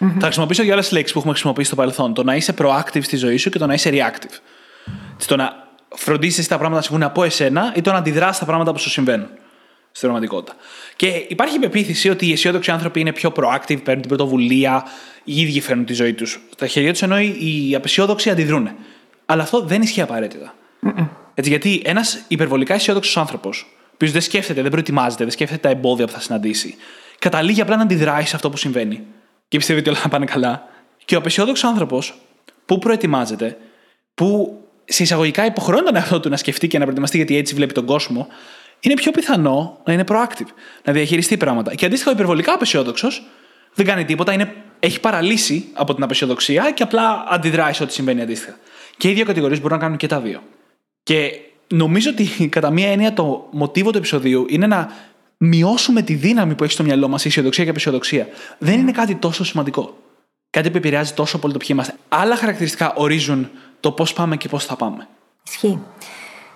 Speaker 2: Mm-hmm. Θα χρησιμοποιήσω δύο άλλες λέξεις που έχουμε χρησιμοποιήσει στο παρελθόν. Το να είσαι proactive στη ζωή σου και το να είσαι reactive. Το να φροντίσεις τα πράγματα να συμβούν από εσένα ή το να αντιδράσει τα πράγματα που σου συμβαίνουν στην πραγματικότητα. Και υπάρχει η πεποίθηση ότι οι αισιόδοξοι άνθρωποι είναι πιο proactive, παίρνουν την πρωτοβουλία, οι ίδιοι φέρνουν τη ζωή τους στα χέρια τους, ενώ οι απεσιόδοξοι αντιδρούν. Αλλά αυτό δεν ισχύει απαραίτητα. Έτσι, γιατί ένας υπερβολικά αισιόδοξος άνθρωπος, ο οποίος δεν σκέφτεται, δεν προετοιμάζεται, δεν σκέφτεται τα εμπόδια που θα συναντήσει, καταλήγει απλά να αντιδράει σε αυτό που συμβαίνει και πιστεύει ότι όλα θα πάνε καλά. Και ο απεσιόδοξος άνθρωπος που προετοιμάζεται, που σε εισαγωγικά υποχρεώνει τον εαυτό του να σκεφτεί και να προετοιμαστεί γιατί έτσι βλέπει τον κόσμο, είναι πιο πιθανό να είναι proactive, να διαχειριστεί πράγματα. Και αντίστοιχα, ο υπερβολικά απεσιόδοξος δεν κάνει τίποτα, είναι, έχει παραλύσει από την απεσιοδοξία και απλά αντιδράει σε ό,τι συμβαίνει αντίστοιχα. Και οι δύο κατηγορίες μπορούν να κάνουν και τα δύο. Και νομίζω ότι κατά μία έννοια το μοτίβο του επεισοδίου είναι να μειώσουμε τη δύναμη που έχει στο μυαλό μας η αισιοδοξία και η απεσιοδοξία. Δεν είναι κάτι τόσο σημαντικό. Κάτι που επηρεάζει τόσο πολύ το ποιοι είμαστε. Άλλα χαρακτηριστικά ορίζουν το πώς πάμε και πώς θα πάμε.
Speaker 1: Ισχύει.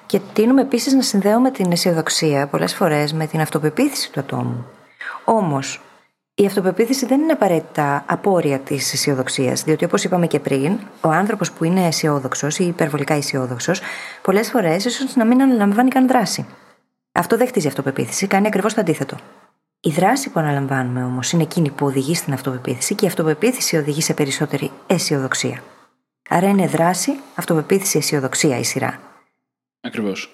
Speaker 1: Και τείνουμε επίσης να συνδέουμε την αισιοδοξία πολλές φορές με την αυτοπεποίθηση του ατόμου. Όμως, η αυτοπεποίθηση δεν είναι απαραίτητα απόρρια της αισιοδοξίας, διότι όπως είπαμε και πριν, ο άνθρωπος που είναι αισιόδοξος ή υπερβολικά αισιόδοξος, πολλές φορές ίσως να μην αναλαμβάνει καν δράση. Αυτό δεν χτίζει αυτοπεποίθηση, κάνει ακριβώς το αντίθετο. Η δράση που αναλαμβάνουμε όμως είναι εκείνη που οδηγεί στην αυτοπεποίθηση και η αυτοπεποίθηση οδηγεί σε περισσότερη αισιοδοξία. Άρα είναι δράση, αυτοπεποίθηση, αισιοδοξία η σειρά.
Speaker 2: Ακριβώς.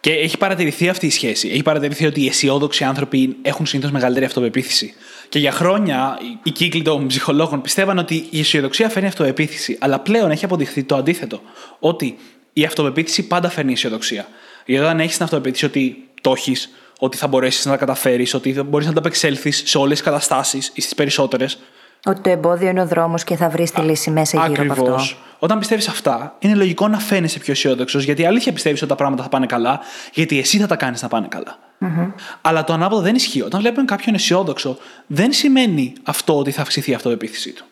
Speaker 2: Και έχει παρατηρηθεί αυτή η σχέση. Έχει παρατηρηθεί ότι οι αισιόδοξοι άνθρωποι έχουν συνήθως μεγαλύτερη αυτοπεποίθηση. Και για χρόνια οι κύκλοι των ψυχολόγων πιστεύαν ότι η αισιοδοξία φέρνει αυτοπεποίθηση. Αλλά πλέον έχει αποδειχθεί το αντίθετο. Ότι η αυτοπεποίθηση πάντα φέρνει αισιοδοξία. Γιατί όταν έχεις την αυτοπεποίθηση ότι το έχεις, ότι θα μπορέσεις να τα καταφέρεις, ότι μπορείς να τα απεξέλθει σε όλες τις καταστάσεις ή στις περισσότερες,
Speaker 1: ότι το εμπόδιο είναι ο δρόμος και θα βρεις τη λύση μέσα γύρω
Speaker 2: Ακριβώς.
Speaker 1: από αυτό.
Speaker 2: Όταν πιστεύεις αυτά, είναι λογικό να φαίνεσαι πιο αισιόδοξος, γιατί αλήθεια πιστεύεις ότι τα πράγματα θα πάνε καλά, γιατί εσύ θα τα κάνεις να πάνε καλά. Mm-hmm. Αλλά το ανάποδο δεν ισχύει. Όταν βλέπουμε κάποιον αισιόδοξο, δεν σημαίνει αυτό ότι θα αυξηθεί η αυτοεπίθεσή του.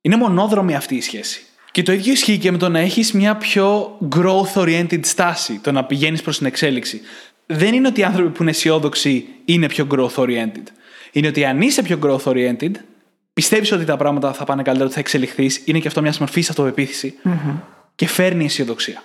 Speaker 2: Είναι μονόδρομη αυτή η σχέση. Και το ίδιο ισχύει και με το να έχεις μια πιο growth-oriented στάση, το να πηγαίνεις προς την εξέλιξη. Δεν είναι ότι οι άνθρωποι που είναι αισιόδοξοι είναι πιο growth-oriented. Είναι ότι αν είσαι πιο growth-oriented, πιστεύεις ότι τα πράγματα θα πάνε καλύτερα, ότι θα εξελιχθείς, είναι και αυτό μια μορφή αυτοπεποίθηση mm-hmm. και φέρνει αισιοδοξία.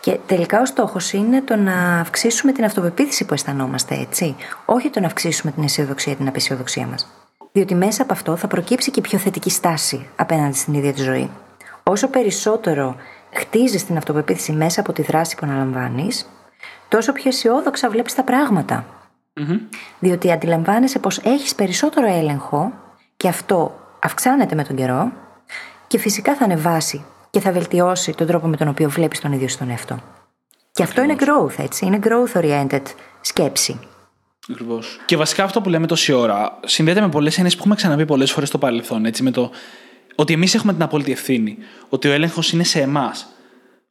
Speaker 1: Και τελικά ο στόχος είναι το να αυξήσουμε την αυτοπεποίθηση που αισθανόμαστε, έτσι; Όχι το να αυξήσουμε την αισιοδοξία ή την απεσιοδοξία μας. Διότι μέσα από αυτό θα προκύψει και πιο θετική στάση απέναντι στην ίδια τη ζωή. Όσο περισσότερο χτίζεις την αυτοπεποίθηση μέσα από τη δράση που αναλαμβάνεις, τόσο πιο αισιόδοξα βλέπεις τα πράγματα. Mm-hmm. Διότι αντιλαμβάνεσαι πως έχεις περισσότερο έλεγχο και αυτό αυξάνεται με τον καιρό και φυσικά θα ανεβάσει και θα βελτιώσει τον τρόπο με τον οποίο βλέπεις τον ίδιο στον εαυτό. Και αυτό είναι growth, έτσι. Είναι growth oriented σκέψη.
Speaker 2: Ακριβώς. Και βασικά αυτό που λέμε τόση ώρα συνδέεται με πολλές έννοιες που έχουμε ξαναπεί πολλές φορές στο παρελθόν. Έτσι, με το ότι εμείς έχουμε την απόλυτη ευθύνη. Ότι ο έλεγχος είναι σε εμάς.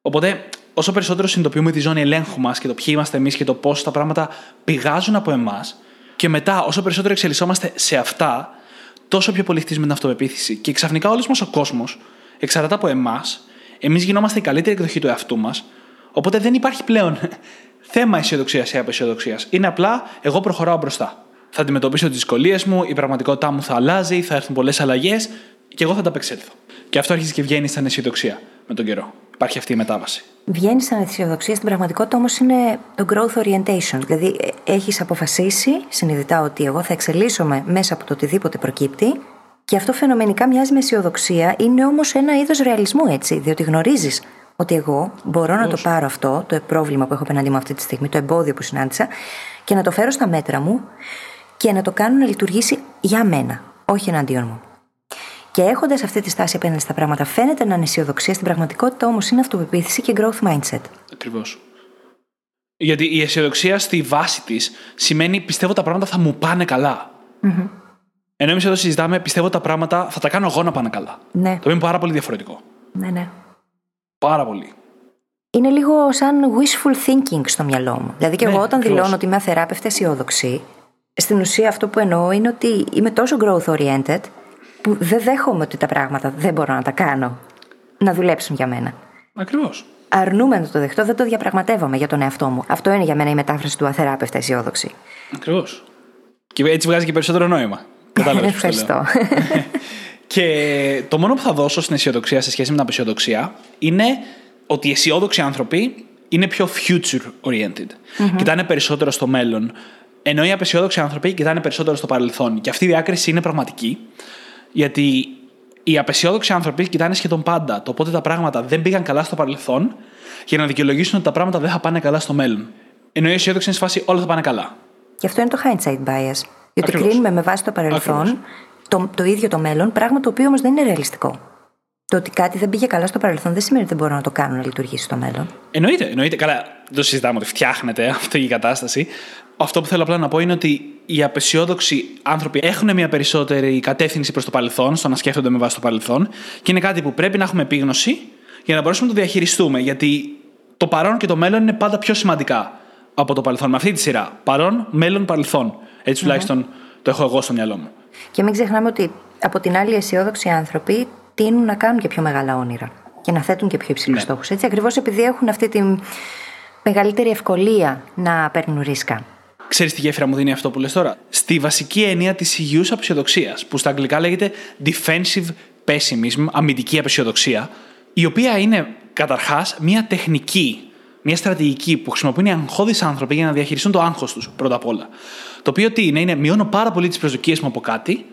Speaker 2: Οπότε, όσο περισσότερο συνειδητοποιούμε τη ζώνη ελέγχου μας και το ποιοι είμαστε εμείς και το πώς τα πράγματα πηγάζουν από εμάς, και μετά, όσο περισσότερο εξελισσόμαστε σε αυτά, τόσο πιο πολύ χτίζουμε την αυτοπεποίθηση. Και ξαφνικά όλος μας ο κόσμος εξαρτάται από εμάς. Εμείς γινόμαστε η καλύτερη εκδοχή του εαυτού μας. Οπότε δεν υπάρχει πλέον θέμα αισιοδοξίας ή απεσιοδοξίας. Είναι απλά εγώ προχωράω μπροστά. Θα αντιμετωπίσω τις δυσκολίες μου, η πραγματικότητά μου θα αλλάζει, θα έρθουν πολλές αλλαγές και εγώ θα τα απεξέλθω. Και αυτό αρχίζει και βγαίνει σαν αισιοδοξία με τον καιρό. Υπάρχει αυτή η μετάβαση.
Speaker 1: Βγαίνεις σαν αισιοδοξία, στην πραγματικότητα όμως είναι το growth orientation. Δηλαδή, έχεις αποφασίσει συνειδητά ότι εγώ θα εξελίσσομαι μέσα από το οτιδήποτε προκύπτει. Και αυτό φαινομενικά μοιάζει με αισιοδοξία, είναι όμως ένα είδος ρεαλισμού έτσι. Διότι γνωρίζεις ότι εγώ μπορώ να το πάρω αυτό, το πρόβλημα που έχω απέναντί μου αυτή τη στιγμή, το εμπόδιο που συνάντησα, και να το φέρω στα μέτρα μου και να το κάνω να λειτουργήσει για μένα, όχι εναντίον μου. Και έχοντας αυτή τη στάση απέναντι στα πράγματα, φαίνεται να είναι αισιοδοξία, στην πραγματικότητα όμως είναι αυτοπεποίθηση και growth mindset.
Speaker 2: Ακριβώς. Γιατί η αισιοδοξία στη βάση της σημαίνει πιστεύω τα πράγματα θα μου πάνε καλά. Mm-hmm. Ενώ εμείς εδώ συζητάμε πιστεύω τα πράγματα θα τα κάνω εγώ να πάνε καλά.
Speaker 1: Ναι.
Speaker 2: Το είναι πάρα πολύ διαφορετικό.
Speaker 1: Ναι, ναι.
Speaker 2: Πάρα πολύ.
Speaker 1: Είναι λίγο σαν wishful thinking στο μυαλό μου. Δηλαδή και
Speaker 2: Ναι,
Speaker 1: εγώ όταν
Speaker 2: ακριβώς.
Speaker 1: δηλώνω ότι είμαι αθεράπευτα αισιόδοξη, στην ουσία αυτό που εννοώ είναι ότι είμαι τόσο growth oriented που δεν δέχομαι ότι τα πράγματα δεν μπορώ να τα κάνω να δουλέψουν για μένα.
Speaker 2: Ακριβώς.
Speaker 1: Αρνούμαι να το δεχτώ, δεν το διαπραγματεύομαι για τον εαυτό μου. Αυτό είναι για μένα η μετάφραση του αθεράπευτα αισιόδοξη.
Speaker 2: Ακριβώς. Και έτσι βγάζει και περισσότερο νόημα. Κατάλαβες.
Speaker 1: Ευχαριστώ.
Speaker 2: Και το μόνο που θα δώσω στην αισιοδοξία σε σχέση με την απεσιοδοξία είναι ότι οι αισιόδοξοι άνθρωποι είναι πιο future oriented. Κοιτάνε περισσότερο στο μέλλον. Ενώ οι απεσιόδοξοι άνθρωποι κοιτάνε περισσότερο στο παρελθόν. Και αυτή η διάκριση είναι πραγματική. Γιατί οι απεσιόδοξοι άνθρωποι κοιτάνε σχεδόν πάντα το πότε τα πράγματα δεν πήγαν καλά στο παρελθόν για να δικαιολογήσουν ότι τα πράγματα δεν θα πάνε καλά στο μέλλον. Ενώ οι αισιόδοξοι είναι σε φάση όλα θα πάνε καλά.
Speaker 1: Και αυτό είναι το hindsight bias. Διότι
Speaker 2: Ακριβώς.
Speaker 1: κρίνουμε με βάση το παρελθόν
Speaker 2: Ακριβώς.
Speaker 1: το, το ίδιο το μέλλον, πράγμα το οποίο όμως δεν είναι ρεαλιστικό. Το ότι κάτι δεν πήγε καλά στο παρελθόν δεν σημαίνει ότι δεν μπορώ να το κάνω να λειτουργήσει στο μέλλον.
Speaker 2: Εννοείται, εννοείται. Καλά, δεν το συζητάμε ότι φτιάχνεται αυτή η κατάσταση. Αυτό που θέλω απλά να πω είναι ότι οι απεσιόδοξοι άνθρωποι έχουν μια περισσότερη κατεύθυνση προς το παρελθόν, στο να σκέφτονται με βάση το παρελθόν, και είναι κάτι που πρέπει να έχουμε επίγνωση για να μπορέσουμε να το διαχειριστούμε. Γιατί το παρόν και το μέλλον είναι πάντα πιο σημαντικά από το παρελθόν. Με αυτή τη σειρά. Παρόν, μέλλον, παρελθόν. Έτσι τουλάχιστον το έχω εγώ στο μυαλό μου.
Speaker 1: Και μην ξεχνάμε ότι από την άλλη οι αισιόδοξοι άνθρωποι τείνουν να κάνουν και πιο μεγάλα όνειρα και να θέτουν και πιο υψηλούς
Speaker 2: Ναι.
Speaker 1: στόχους. Έτσι, ακριβώς επειδή έχουν αυτή τη μεγαλύτερη ευκολία να παίρνουν ρίσκα.
Speaker 2: Ξέρεις τι γέφυρα μου δίνει αυτό που λες τώρα; Στη βασική έννοια της υγιούς απεσιοδοξίας, που στα αγγλικά λέγεται defensive pessimism, αμυντική απεσιοδοξία, η οποία είναι καταρχάς μια τεχνική, μια στρατηγική που χρησιμοποιούν οι αγχώδεις άνθρωποι για να διαχειριστούν το άγχος τους πρώτα απ' όλα. Το οποίο τι είναι, είναι μειώνω πάρα πολύ τις προσδοκίες μου από κάτι,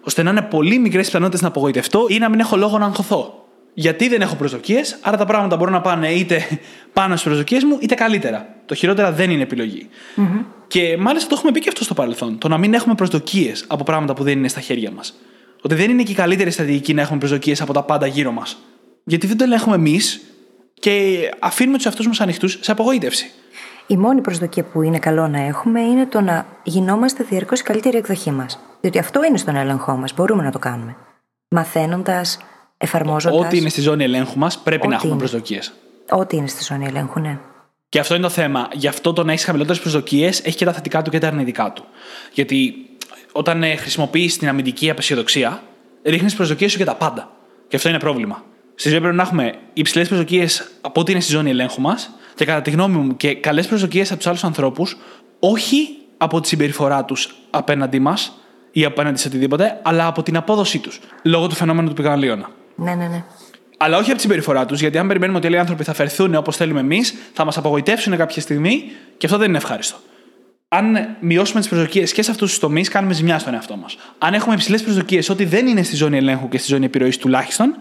Speaker 2: ώστε να είναι πολύ μικρές πιθανότητες να απογοητευτώ ή να μην έχω λόγο να αγχωθώ. Γιατί δεν έχω προσδοκίες, άρα τα πράγματα μπορούν να πάνε είτε πάνω στις προσδοκίες μου, είτε καλύτερα. Το χειρότερα δεν είναι επιλογή. Και μάλιστα το έχουμε πει και αυτό στο παρελθόν. Το να μην έχουμε προσδοκίες από πράγματα που δεν είναι στα χέρια μας. Ότι δεν είναι και η καλύτερη στρατηγική να έχουμε προσδοκίες από τα πάντα γύρω μας. Γιατί δεν το ελέγχουμε εμείς και αφήνουμε τους εαυτούς μας ανοιχτούς σε απογοήτευση.
Speaker 1: Η μόνη προσδοκία που είναι καλό να έχουμε είναι το να γινόμαστε διαρκώς η καλύτερη εκδοχή μας. Διότι αυτό είναι στον έλεγχό μας. Μπορούμε να το κάνουμε. Μαθαίνοντας, εφαρμόζοντας.
Speaker 2: Ό,τι είναι στη ζώνη ελέγχου μας πρέπει
Speaker 1: Ό,τι
Speaker 2: να έχουμε
Speaker 1: είναι.
Speaker 2: προσδοκίες.
Speaker 1: Ό,τι είναι στη ζώνη ελέγχου, ναι.
Speaker 2: Και αυτό είναι το θέμα. Γι' αυτό το να έχεις χαμηλότερες προσδοκίες έχει και τα θετικά του και τα αρνητικά του. Γιατί όταν ε, χρησιμοποιείς την αμυντική απεσιοδοξία, ρίχνεις προσδοκίες σου για τα πάντα. Και αυτό είναι πρόβλημα. Στη ζωή πρέπει να έχουμε υψηλές προσδοκίες από ό,τι είναι στη ζώνη ελέγχου μας και κατά τη γνώμη μου και καλές προσδοκίες από τους άλλους ανθρώπους, όχι από τη συμπεριφορά τους απέναντί μας ή απέναντι σε οτιδήποτε, αλλά από την απόδοσή τους. Λόγω του φαινόμενου του πηγαλίωνα.
Speaker 1: Ναι, ναι, ναι.
Speaker 2: Αλλά όχι από τη συμπεριφορά τους, γιατί αν περιμένουμε ότι όλοι οι άνθρωποι θα φερθούν όπως θέλουμε εμείς, θα μας απογοητεύσουν κάποια στιγμή και αυτό δεν είναι ευχάριστο. Αν μειώσουμε τις προσδοκίες και σε αυτούς τους τομείς, κάνουμε ζημιά στον εαυτό μας. Αν έχουμε υψηλές προσδοκίες, ότι δεν είναι στη ζώνη ελέγχου και στη ζώνη επιρροής τουλάχιστον,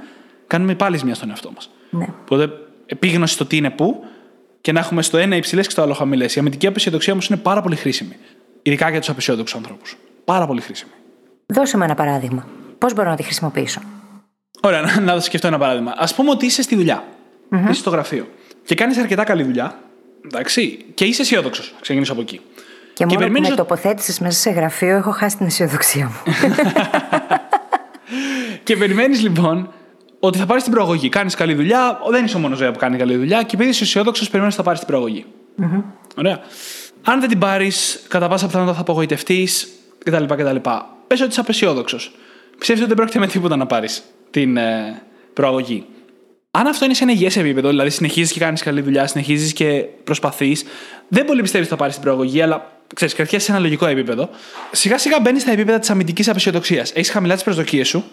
Speaker 2: κάνουμε πάλι ζημιά στον εαυτό μας.
Speaker 1: ναι.
Speaker 2: Οπότε επίγνωση στο τι είναι πού και να έχουμε στο ένα υψηλές και στο άλλο χαμηλές. Η αμυντική απεσιοδοξία όμως είναι πάρα πολύ χρήσιμη. Ειδικά για τους απεσιόδοξους ανθρώπους. Πάρα πολύ χρήσιμη.
Speaker 1: Δώσε μου ένα παράδειγμα. Πώς μπορώ να τη χρησιμοποιήσω;
Speaker 2: Ωραία, να, να σκεφτώ ένα παράδειγμα. Α πούμε ότι είσαι στη δουλειά. Είσαι στο γραφείο. Και κάνεις αρκετά καλή δουλειά. Εντάξει. Και είσαι αισιόδοξος. Ξεκινήσω από εκεί.
Speaker 1: Και μόνο που
Speaker 2: περιμένεις
Speaker 1: με
Speaker 2: ότι-
Speaker 1: τοποθέτησες μέσα σε γραφείο, έχω χάσει την αισιοδοξία μου.
Speaker 2: Και περιμένεις λοιπόν ότι θα πάρεις την προαγωγή. Κάνεις καλή δουλειά. Δεν είσαι ο μόνος βέβαια που κάνει καλή δουλειά. Και επειδή είσαι αισιόδοξος, περιμένεις ότι θα πάρεις την προαγωγή. Ωραία. Αν δεν την πάρεις, κατά πάσα πιθανότητα θα απογοητευτείς κτλ. κτλ. Πες ότι είσαι απεσιόδοξος. Πιστεύει ότι δεν πρόκειται με τίποτα να πάρεις την ε, προαγωγή. Αν αυτό είναι σε ένα υγιέ επίπεδο, δηλαδή συνεχίζεις και κάνεις καλή δουλειά, συνεχίζεις και προσπαθείς, δεν πολύ πιστεύεις ότι θα πάρεις την προαγωγή, αλλά ξέρεις, κρατιέσαι σε ένα λογικό επίπεδο. Σιγά σιγά μπαίνεις στα επίπεδα της αμυντικής απεσιοδοξίας. Έχεις χαμηλά τις προσδοκίες σου,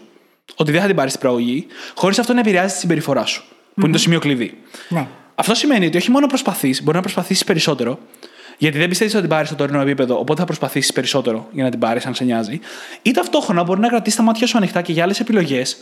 Speaker 2: ότι δεν θα την πάρεις την προαγωγή, χωρίς αυτό να επηρεάζει τη συμπεριφορά σου, που είναι το σημείο κλειδί.
Speaker 1: ναι.
Speaker 2: Αυτό σημαίνει ότι όχι μόνο προσπαθείς, μπορεί να προσπαθήσεις περισσότερο, γιατί δεν πιστεύεις ότι θα την πάρεις στο τωρινό επίπεδο, οπότε θα προσπαθήσεις περισσότερο για να την πάρεις, αν σε νοιάζει. Ή ταυτόχρονα μπορεί να κρατήσεις τα μάτια σου ανοιχτά και για άλλες επιλογές,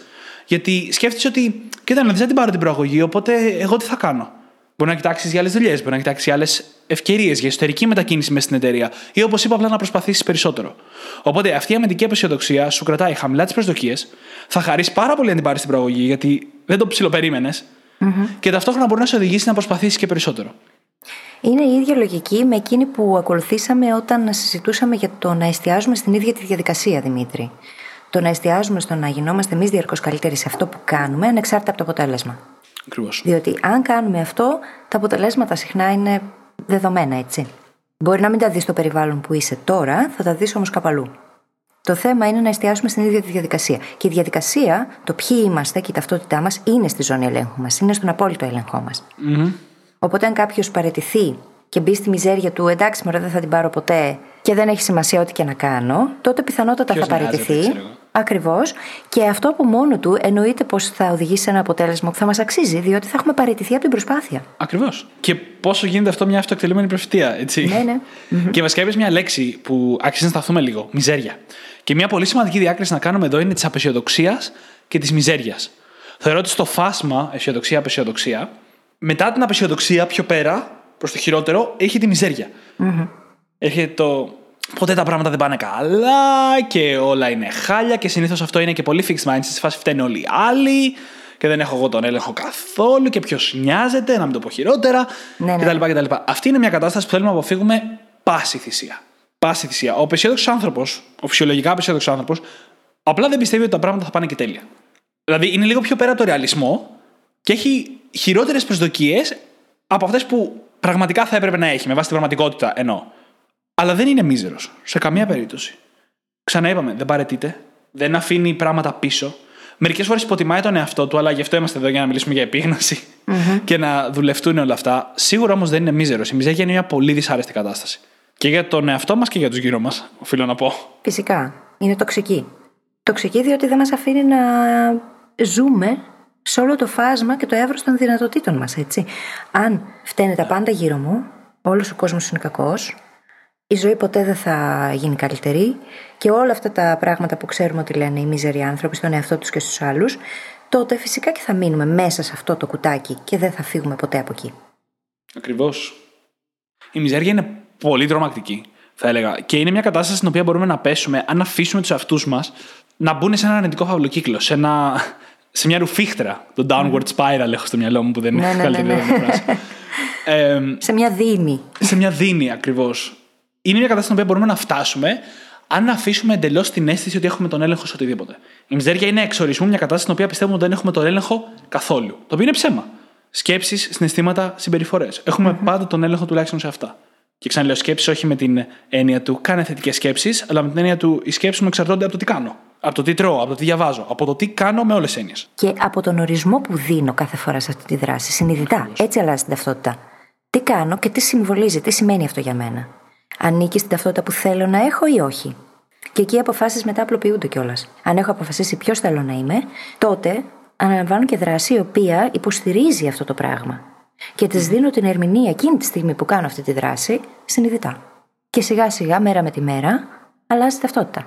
Speaker 2: γιατί σκέφτεσαι ότι, κοίτα, να δεις, δεν την πάρω την προαγωγή, οπότε εγώ τι θα κάνω; Μπορεί να κοιτάξεις για άλλες δουλειές, μπορεί να κοιτάξεις για άλλες ευκαιρίες, για εσωτερική μετακίνηση μέσα στην εταιρεία, ή όπως είπα, απλά να προσπαθήσεις περισσότερο. Οπότε αυτή η αμυντική απεσιοδοξία σου κρατάει χαμηλά τις προσδοκίες, θα χαρίσει πάρα πολύ αν την πάρεις την προαγωγή, γιατί δεν το ψιλοπερίμενες, και ταυτόχρονα μπορεί να σε οδηγήσει να προσπαθήσεις και περισσότερο.
Speaker 1: Είναι η ίδια λογική με εκείνη που ακολουθήσαμε όταν συζητούσαμε για το να εστιάζουμε στην ίδια τη διαδικασία, Δημήτρη. Το να εστιάζουμε στο να γινόμαστε εμείς διαρκώς καλύτεροι σε αυτό που κάνουμε, ανεξάρτητα από το αποτέλεσμα.
Speaker 2: Ακριβώς.
Speaker 1: Διότι αν κάνουμε αυτό, τα αποτελέσματα συχνά είναι δεδομένα, έτσι. Μπορεί να μην τα δεις στο περιβάλλον που είσαι τώρα, θα τα δεις όμως κάπου αλλού. Το θέμα είναι να εστιάσουμε στην ίδια τη διαδικασία. Και η διαδικασία, το ποιοι είμαστε και η ταυτότητά μας, είναι στη ζώνη ελέγχου μας, είναι στον απόλυτο έλεγχό μας. Οπότε, αν κάποιος παραιτηθεί και μπει στη μιζέρια του, εντάξει, μωρέ, δεν θα την πάρω ποτέ και δεν έχει σημασία ό,τι και να κάνω, τότε πιθανότατα
Speaker 2: Ποιος
Speaker 1: θα
Speaker 2: νοιάζεται,
Speaker 1: παραιτηθεί.
Speaker 2: Ξέρω εγώ.
Speaker 1: Ακριβώς. Και αυτό από μόνο του εννοείται πως θα οδηγήσει σε ένα αποτέλεσμα που θα μας αξίζει, διότι θα έχουμε παραιτηθεί από την προσπάθεια.
Speaker 2: Ακριβώς. Και πόσο γίνεται αυτό μια αυτοεκτελούμενη προφητεία, έτσι.
Speaker 1: Ναι, ναι.
Speaker 2: Και βασικά είπες μια λέξη που άξιζε να σταθούμε λίγο. Μιζέρια. Και μια πολύ σημαντική διάκριση να κάνουμε εδώ είναι της απεσιοδοξίας και της μιζέριας. Θεωρώ ότι στο φάσμα αισιοδοξία-απεσιοδοξία, μετά την απεσιοδοξία πιο πέρα, προς το χειρότερο, έχει τη μιζέρια. Έχει το. Ποτέ τα πράγματα δεν πάνε καλά και όλα είναι χάλια και συνήθως αυτό είναι και πολύ fixed mindset. Στη φάση φταίνουν όλοι οι άλλοι και δεν έχω εγώ τον έλεγχο καθόλου και ποιος νοιάζεται, να μην το πω χειρότερα
Speaker 1: Ναι, ναι.
Speaker 2: κτλ, κτλ. Αυτή είναι μια κατάσταση που θέλουμε να αποφύγουμε πάση θυσία. Πάση θυσία. Ο απεσιόδοξος άνθρωπος, ο φυσιολογικά απεσιόδοξος άνθρωπος, απλά δεν πιστεύει ότι τα πράγματα θα πάνε και τέλεια. Δηλαδή είναι λίγο πιο πέρα από το ρεαλισμό και έχει χειρότερες προσδοκίες από αυτές που πραγματικά θα έπρεπε να έχει, με βάση την πραγματικότητα εννοώ. Αλλά δεν είναι μίζερος σε καμία περίπτωση. Ξαναείπαμε, δεν παρετείται, δεν αφήνει πράγματα πίσω. Μερικές φορές υποτιμάει τον εαυτό του, αλλά γι' αυτό είμαστε εδώ για να μιλήσουμε για επιγνωση και να δουλευτούν όλα αυτά. Σίγουρα όμως δεν είναι μίζερος. Η μιζέρια είναι μια πολύ δυσάρεστη κατάσταση. Και για τον εαυτό μας και για τους γύρω μας, οφείλω να πω.
Speaker 1: Φυσικά. Είναι τοξική. Τοξική διότι δεν μας αφήνει να ζούμε σε όλο το φάσμα και το εύρος των δυνατοτήτων μας, έτσι. Αν φταίνε τα πάντα γύρω μου, όλος ο κόσμος είναι κακός, η ζωή ποτέ δεν θα γίνει καλύτερη και όλα αυτά τα πράγματα που ξέρουμε ότι λένε οι μίζεροι άνθρωποι στον εαυτό τους και στους άλλους, τότε φυσικά και θα μείνουμε μέσα σε αυτό το κουτάκι και δεν θα φύγουμε ποτέ από εκεί.
Speaker 2: Ακριβώς. Η μιζέρια είναι πολύ τρομακτική, θα έλεγα. Και είναι μια κατάσταση στην οποία μπορούμε να πέσουμε αν αφήσουμε τους εαυτού μας να μπουν σε ένα αρνητικό φαυλοκύκλο, σε, ένα, σε μια ρουφίχτρα. Το downward spiral έχω στο μυαλό μου που δεν
Speaker 1: Ναι,
Speaker 2: είναι
Speaker 1: ναι,
Speaker 2: καλύτερη
Speaker 1: ναι, ναι.
Speaker 2: ναι, φράση. Ε,
Speaker 1: Σε μια δίνη.
Speaker 2: σε μια δίνη ακριβώς. Είναι μια κατάσταση στην οποία μπορούμε να φτάσουμε αν αφήσουμε εντελώς την αίσθηση ότι έχουμε τον έλεγχο σε οτιδήποτε. Η μιζέρια είναι εξορισμού μια κατάσταση στην οποία πιστεύουμε ότι δεν έχουμε τον έλεγχο καθόλου. Το οποίο είναι ψέμα. Σκέψεις, συναισθήματα, συμπεριφορές. Έχουμε πάντα τον έλεγχο τουλάχιστον σε αυτά. Και ξαναλέω σκέψεις όχι με την έννοια του κάνε θετικές σκέψεις, αλλά με την έννοια του οι σκέψεις μου εξαρτώνται από το τι κάνω. Από το τι τρώω, από το τι διαβάζω, από το τι κάνω με όλες τις έννοιες.
Speaker 1: Και από τον ορισμό που δίνω κάθε φορά σε αυτή τη δράση, συνειδητά. Έτσι αλλάζει την ταυτότητα. Τι κάνω και τι συμβολίζει, τι σημαίνει αυτό για μένα. Ανήκει στην ταυτότητα που θέλω να έχω ή όχι; Και εκεί οι αποφάσεις μετά απλοποιούνται κιόλας. Αν έχω αποφασίσει ποιος θέλω να είμαι, τότε αναλαμβάνω και δράση η οποία υποστηρίζει αυτό το πράγμα. Και της δίνω την ερμηνεία εκείνη τη στιγμή που κάνω αυτή τη δράση συνειδητά. Και σιγά σιγά, μέρα με τη μέρα, αλλάζει η ταυτότητα.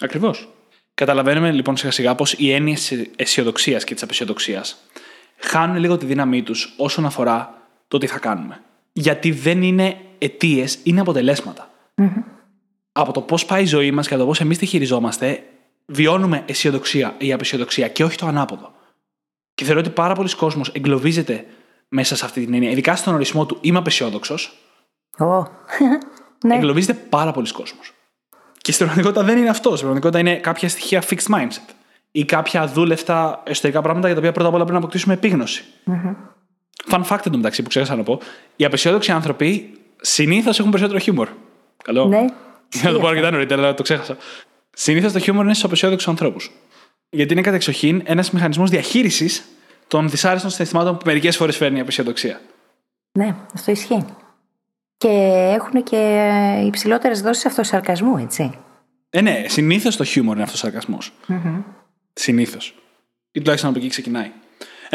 Speaker 2: Ακριβώς. Καταλαβαίνουμε λοιπόν σιγά σιγά πως οι έννοιες της αισιοδοξίας και της απεσιοδοξίας χάνουν λίγο τη δύναμή τους όσον αφορά το τι θα κάνουμε. Γιατί δεν είναι αιτίες, είναι αποτελέσματα. Από το πώς πάει η ζωή μας και από το πώς εμείς τη χειριζόμαστε, βιώνουμε αισιοδοξία ή απεσιοδοξία και όχι το ανάποδο. Και θεωρώ ότι πάρα πολλοί κόσμος εγκλωβίζεται μέσα σε αυτή την έννοια, ειδικά στον ορισμό του είμαι απεσιόδοξος.
Speaker 1: Ω. ναι.
Speaker 2: Εγκλωβίζεται πάρα πολλοί κόσμος. Και στην πραγματικότητα δεν είναι αυτός. Στην πραγματικότητα είναι κάποια στοιχεία fixed mindset ή κάποια δούλευτα εσωτερικά πράγματα για τα οποία πρώτα απ' όλα πρέπει να αποκτήσουμε επίγνωση. Fun fact εντωμεταξύ που ξέχασα να πω. Οι απεσιόδοξοι άνθρωποι συνήθως έχουν περισσότερο χιούμορ. Καλό.
Speaker 1: Ναι.
Speaker 2: Να το πω αρκετά νωρίτερα, αλλά το ξέχασα. Συνήθως το χιούμορ είναι στους απεσιόδοξους ανθρώπους. Γιατί είναι κατεξοχήν ένας μηχανισμός διαχείρισης των δυσάρεστων συναισθημάτων που μερικές φορές φέρνει η απεσιοδοξία.
Speaker 1: Ναι, αυτό ισχύει. Και έχουν και υψηλότερες δόσεις αυτοσαρκασμού, έτσι.
Speaker 2: Ε, ναι, συνήθως το χιούμορ είναι αυτό ο σαρκασμό. Συνήθως. Ή τουλάχιστον από εκεί ξεκινάει.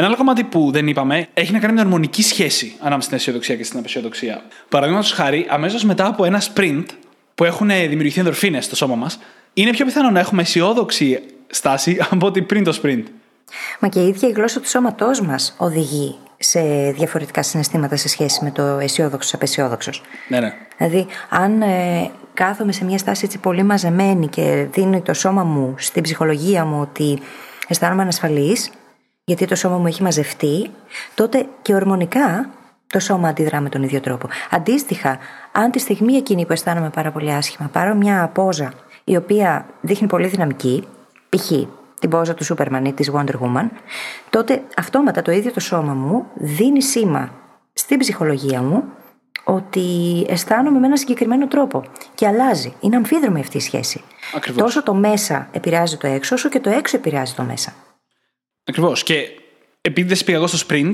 Speaker 2: Ένα άλλο κομμάτι που δεν είπαμε έχει να κάνει με την ορμονική σχέση ανάμεσα στην αισιοδοξία και στην απεσιοδοξία. Παραδείγματος χάρη, αμέσως μετά από ένα sprint που έχουν δημιουργηθεί ενδορφίνες στο σώμα μας, είναι πιο πιθανό να έχουμε αισιόδοξη στάση από ότι πριν το sprint.
Speaker 1: Μα και η ίδια η γλώσσα του σώματός μας οδηγεί σε διαφορετικά συναισθήματα σε σχέση με το αισιόδοξος απεσιόδοξος.
Speaker 2: Ναι, ναι.
Speaker 1: Δηλαδή, αν ε, κάθομαι σε μια στάση έτσι πολύ μαζεμένη και δίνει το σώμα μου στην ψυχολογία μου ότι αισθάνομαι ανασφαλής, γιατί το σώμα μου έχει μαζευτεί, τότε και ορμονικά το σώμα αντιδρά με τον ίδιο τρόπο. Αντίστοιχα, αν τη στιγμή εκείνη που αισθάνομαι πάρα πολύ άσχημα πάρω μια πόζα η οποία δείχνει πολύ δυναμική, π.χ. την πόζα του Σούπερμαν ή της Wonder Woman, τότε αυτόματα το ίδιο το σώμα μου δίνει σήμα στην ψυχολογία μου ότι αισθάνομαι με ένα συγκεκριμένο τρόπο. Και αλλάζει. Είναι αμφίδρομη αυτή η σχέση.
Speaker 2: Ακριβώς.
Speaker 1: Τόσο το μέσα επηρεάζει το έξω, όσο και το έξω επηρεάζει το μέσα.
Speaker 2: Ακριβώς. Και επειδή δεν σε πήγα εγώ στο sprint,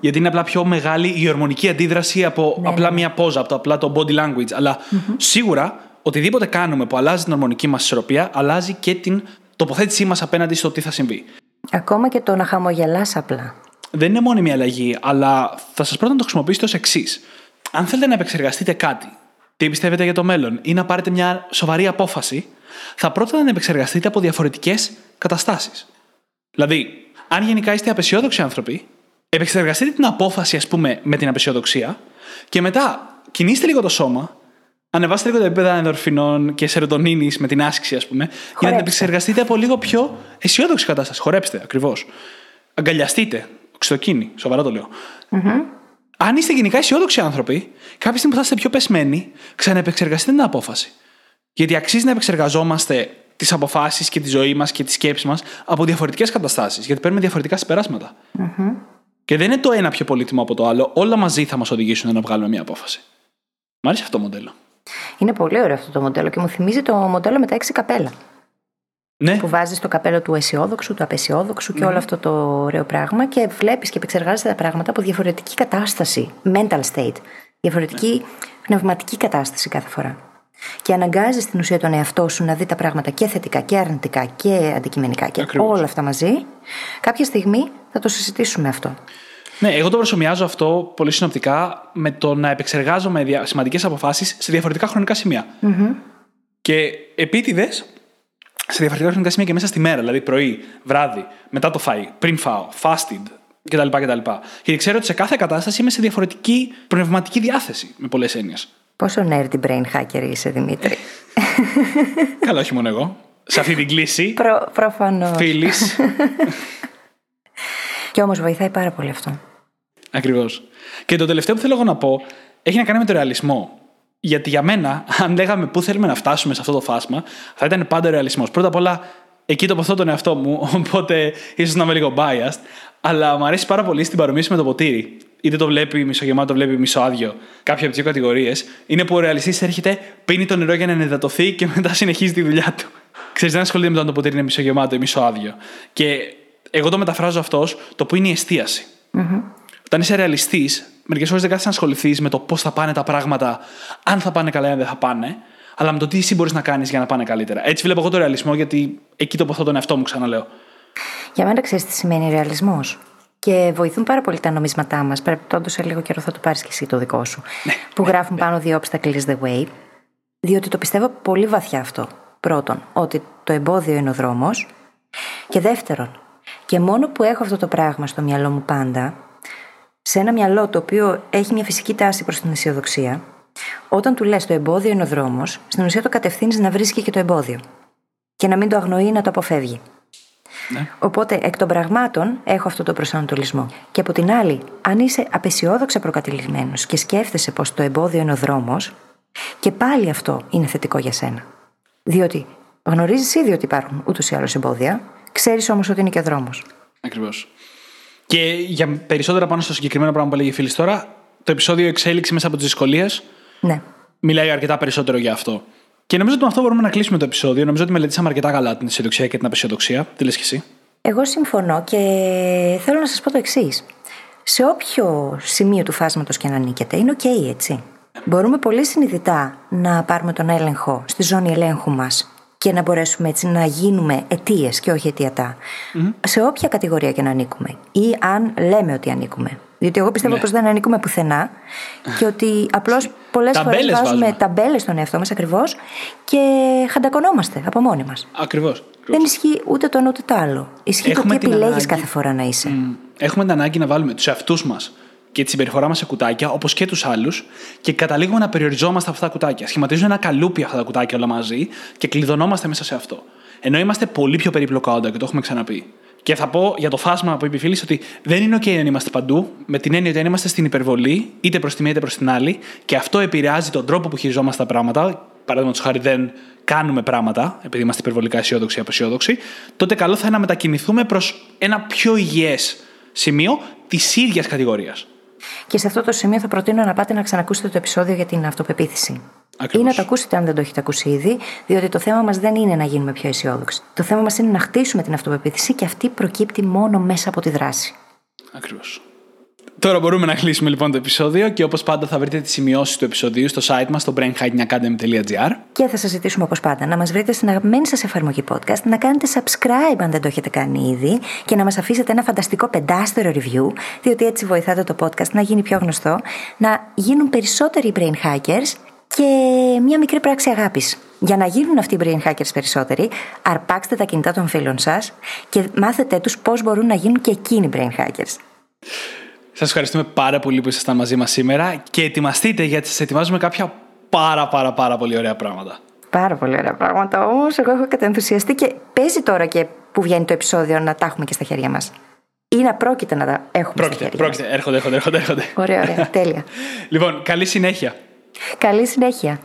Speaker 2: γιατί είναι απλά πιο μεγάλη η ορμονική αντίδραση από
Speaker 1: Ναι,
Speaker 2: απλά μία πόζα, από το απλά το body language. Αλλά σίγουρα οτιδήποτε κάνουμε που αλλάζει την ορμονική μας ισορροπία, αλλάζει και την τοποθέτησή μας απέναντι στο τι θα συμβεί.
Speaker 1: Ακόμα και το να χαμογελάς απλά.
Speaker 2: Δεν είναι μόνο μια αλλαγή, αλλά θα σας πρότεινα να το χρησιμοποιήσετε ως εξής. Αν θέλετε να επεξεργαστείτε κάτι, τι πιστεύετε για το μέλλον ή να πάρετε μια σοβαρή απόφαση, θα πρότεινα να επεξεργαστείτε από διαφορετικές καταστάσεις. Δηλαδή, αν γενικά είστε απεσιόδοξοι άνθρωποι, επεξεργαστείτε την απόφαση, ας πούμε, με την απεσιοδοξία και μετά κινήστε λίγο το σώμα, ανεβάστε λίγο τα επίπεδα ενδορφινών και σερωτονίνης με την άσκηση, ας πούμε, για να την
Speaker 1: Χορέψτε.
Speaker 2: επεξεργαστείτε από λίγο πιο αισιόδοξη κατάσταση. Χορέψτε, ακριβώς. Αγκαλιαστείτε. Οξυτοκίνη, σοβαρά το λέω. Αν είστε γενικά αισιόδοξοι άνθρωποι, κάποια στιγμή που θα είστε πιο πεσμένοι, ξαναεπεξεργαστείτε την απόφαση. Γιατί αξίζει να επεξεργαζόμαστε τις αποφάσεις και τη ζωή μας και τη σκέψη μας από διαφορετικές καταστάσεις. Γιατί παίρνουμε διαφορετικά συμπεράσματα. Και δεν είναι το ένα πιο πολύτιμο από το άλλο. Όλα μαζί θα μας οδηγήσουν να βγάλουμε μια απόφαση. Μ' αρέσει αυτό το μοντέλο.
Speaker 1: Είναι πολύ ωραίο αυτό το μοντέλο και μου θυμίζει το μοντέλο με τα έξι καπέλα.
Speaker 2: Ναι,
Speaker 1: Που βάζεις το καπέλο του αισιόδοξου, του απεσιόδοξου και όλο αυτό το ωραίο πράγμα και βλέπεις και επεξεργάζεσαι τα πράγματα από διαφορετική κατάσταση. Mental state. Διαφορετική πνευματική κατάσταση κάθε φορά. Και αναγκάζεις την ουσία τον εαυτό σου να δει τα πράγματα και θετικά και αρνητικά και αντικειμενικά και
Speaker 2: Ακριβώς.
Speaker 1: όλα αυτά μαζί. Κάποια στιγμή θα το συζητήσουμε αυτό.
Speaker 2: ναι, εγώ το προσωμιάζω αυτό πολύ συνοπτικά με το να επεξεργάζομαι σημαντικές αποφάσεις σε διαφορετικά χρονικά σημεία. Και επίτηδες σε διαφορετικά χρονικά σημεία και μέσα στη μέρα. Δηλαδή πρωί, βράδυ, μετά το φαΐ, πριν φάω, fasted κτλ. κτλ. Γιατί ξέρω ότι σε κάθε κατάσταση είμαι σε διαφορετική πνευματική διάθεση, με πολλές έννοιες.
Speaker 1: Πόσο nerdy brain hacker είσαι, Δημήτρη;
Speaker 2: Καλά, όχι μόνο εγώ. Σε αυτή την κλίση,
Speaker 1: Προ, Προφανώς.
Speaker 2: φίλης.
Speaker 1: Και όμως βοηθάει πάρα πολύ αυτό.
Speaker 2: Ακριβώς. Και το τελευταίο που θέλω εγώ να πω έχει να κάνει με το ρεαλισμό. Γιατί για μένα, αν λέγαμε πού θέλουμε να φτάσουμε σε αυτό το φάσμα, θα ήταν πάντα ο ρεαλισμός. Πρώτα απ' όλα, εκεί τοποθετώ τον εαυτό μου, οπότε ίσως να είμαι λίγο biased, αλλά μου αρέσει πάρα πολύ στην παρομοίωση με το ποτήρι. Είτε το βλέπει μισογεμάτο, το βλέπει μισοάδιο. Κάποια από τις δύο κατηγορίες είναι που ο ρεαλιστής έρχεται, πίνει το νερό για να ενυδατωθεί και μετά συνεχίζει τη δουλειά του. Ξέρεις, δεν ασχολείται με το αν το ποτήρι είναι μισογεμάτο ή μισοάδιο. Και εγώ το μεταφράζω αυτός το που είναι η εστίαση. Όταν είσαι ρεαλιστής, μερικές φορές δεν κάθεσαι να ασχοληθείς με το πώς θα πάνε τα πράγματα, αν θα πάνε καλά ή αν δεν θα πάνε, αλλά με το τι εσύ μπορείς να κάνεις για να πάνε καλύτερα. Έτσι βλέπω εγώ το ρεαλισμό, γιατί εκεί τοποθετώ τον εαυτό μου, ξαναλέω.
Speaker 1: Για μένα ξέρεις τι σημαίνει ρεαλισμός; Και βοηθούν πάρα πολύ τα νομίσματά μας. Πρέπει σε λίγο καιρό θα το πάρεις και εσύ το δικό σου. που γράφουν πάνω The obstacle is the way. Διότι το πιστεύω πολύ βαθιά αυτό. Πρώτον, ότι το εμπόδιο είναι ο δρόμος. Και δεύτερον, και μόνο που έχω αυτό το πράγμα στο μυαλό μου πάντα, σε ένα μυαλό το οποίο έχει μια φυσική τάση προς την αισιοδοξία, όταν του λες το εμπόδιο είναι ο δρόμος, στην ουσία το κατευθύνεις να βρίσκει και το εμπόδιο. και να μην το αγνοεί ή να το αποφεύγει.
Speaker 2: Ναι.
Speaker 1: Οπότε, εκ των πραγμάτων, έχω αυτό το προσανατολισμό. Και από την άλλη, αν είσαι απεσιόδοξα προκατηλημένος και σκέφτεσαι πως το εμπόδιο είναι ο δρόμος, και πάλι αυτό είναι θετικό για σένα. Διότι γνωρίζεις ήδη ότι υπάρχουν ούτως ή άλλως εμπόδια, ξέρεις όμως ότι είναι και δρόμος.
Speaker 2: Ακριβώς. Και για περισσότερα πάνω στο συγκεκριμένο πράγμα που έλεγε η φίλης τώρα, το επεισόδιο Εξέλιξη μέσα από τις δυσκολίες
Speaker 1: Ναι.
Speaker 2: μιλάει αρκετά περισσότερο για αυτό. Και νομίζω ότι με αυτό μπορούμε να κλείσουμε το επεισόδιο. Νομίζω ότι μελετήσαμε αρκετά καλά την αισιοδοξία και την απεσιοδοξία. Τι λες και εσύ;
Speaker 1: Εγώ συμφωνώ και θέλω να σας πω το εξής. Σε όποιο σημείο του φάσματος και να ανήκετε, είναι ok, έτσι. Μπορούμε πολύ συνειδητά να πάρουμε τον έλεγχο στη ζώνη ελέγχου μας και να μπορέσουμε έτσι να γίνουμε αιτίες και όχι αιτιατά. Σε όποια κατηγορία και να ανήκουμε ή αν λέμε ότι ανήκουμε. Διότι εγώ πιστεύω
Speaker 2: Ναι.
Speaker 1: πως δεν ανήκουμε πουθενά και ότι απλώς πολλές φορές
Speaker 2: Ταμπέλες
Speaker 1: βάζουμε
Speaker 2: βάζουμε.
Speaker 1: ταμπέλες στον εαυτό μας ακριβώς και χαντακωνόμαστε από μόνοι μας.
Speaker 2: Ακριβώς.
Speaker 1: Δεν ισχύει ούτε το ένα ούτε το άλλο. Ισχύει
Speaker 2: Έχουμε
Speaker 1: το τι
Speaker 2: την
Speaker 1: επιλέγεις
Speaker 2: ανάγκη.
Speaker 1: κάθε φορά να είσαι.
Speaker 2: Έχουμε την ανάγκη να βάλουμε τους εαυτούς μας και τη συμπεριφορά μας σε κουτάκια, όπως και τους άλλους, και καταλήγουμε να περιοριζόμαστε αυτά τα κουτάκια. Σχηματίζουν ένα καλούπι αυτά τα κουτάκια όλα μαζί και κλειδωνόμαστε μέσα σε αυτό. Ενώ είμαστε πολύ πιο περίπλοκα όντα και το έχουμε ξαναπεί. Και θα πω για το φάσμα που είπε η φίλη ότι δεν είναι OK να είμαστε παντού, με την έννοια ότι αν είμαστε στην υπερβολή, είτε προς τη μία είτε προς την άλλη, και αυτό επηρεάζει τον τρόπο που χειριζόμαστε τα πράγματα. Παραδείγματος χάρη, δεν κάνουμε πράγματα, επειδή είμαστε υπερβολικά αισιόδοξοι ή απεσιόδοξοι, τότε καλό θα είναι να μετακινηθούμε προς ένα πιο υγιές σημείο της ίδιας κατηγορίας.
Speaker 1: Και σε αυτό το σημείο θα προτείνω να πάτε να ξανακούσετε το επεισόδιο για την αυτοπεποίθηση.
Speaker 2: Ακριβώς.
Speaker 1: Ή να το ακούσετε αν δεν το έχετε ακούσει ήδη, διότι το θέμα μας δεν είναι να γίνουμε πιο αισιόδοξοι. Το θέμα μας είναι να χτίσουμε την αυτοπεποίθηση και αυτή προκύπτει μόνο μέσα από τη δράση.
Speaker 2: Ακριβώς. Τώρα μπορούμε να κλείσουμε λοιπόν το επεισόδιο και όπως πάντα θα βρείτε τις σημειώσεις του επεισοδίου στο site μας στο brainhackingacademy.gr.
Speaker 1: Και θα σας ζητήσουμε όπως πάντα να μας βρείτε στην αγαπημένη σας εφαρμογή podcast, να κάνετε subscribe αν δεν το έχετε κάνει ήδη και να μας αφήσετε ένα φανταστικό πεντάστερο review, διότι έτσι βοηθάτε το podcast να γίνει πιο γνωστό, να γίνουν περισσότεροι brain hackers και μια μικρή πράξη αγάπης. Για να γίνουν αυτοί οι brain hackers περισσότεροι, αρπάξτε τα κινητά των φίλων σας και μάθετε τους πώς μπορούν να γίνουν και εκείνοι brain hackers.
Speaker 2: Σας ευχαριστούμε πάρα πολύ που ήσασταν μαζί μας σήμερα και ετοιμαστείτε γιατί σας ετοιμάζουμε κάποια πάρα πάρα πάρα πολύ ωραία πράγματα.
Speaker 1: Πάρα πολύ ωραία πράγματα όμως. Εγώ έχω κατενθουσιαστεί και παίζει τώρα και που βγαίνει το επεισόδιο να τα έχουμε και στα χέρια μας. Ή να πρόκειται να τα έχουμε
Speaker 2: Πρόκειται,
Speaker 1: στα χέρια
Speaker 2: πρόκειται. Έρχονται, έρχονται, έρχονται. έρχονται.
Speaker 1: μας. Ωραία, ωραία. τέλεια.
Speaker 2: λοιπόν, καλή συνέχεια.
Speaker 1: Καλή συνέχεια.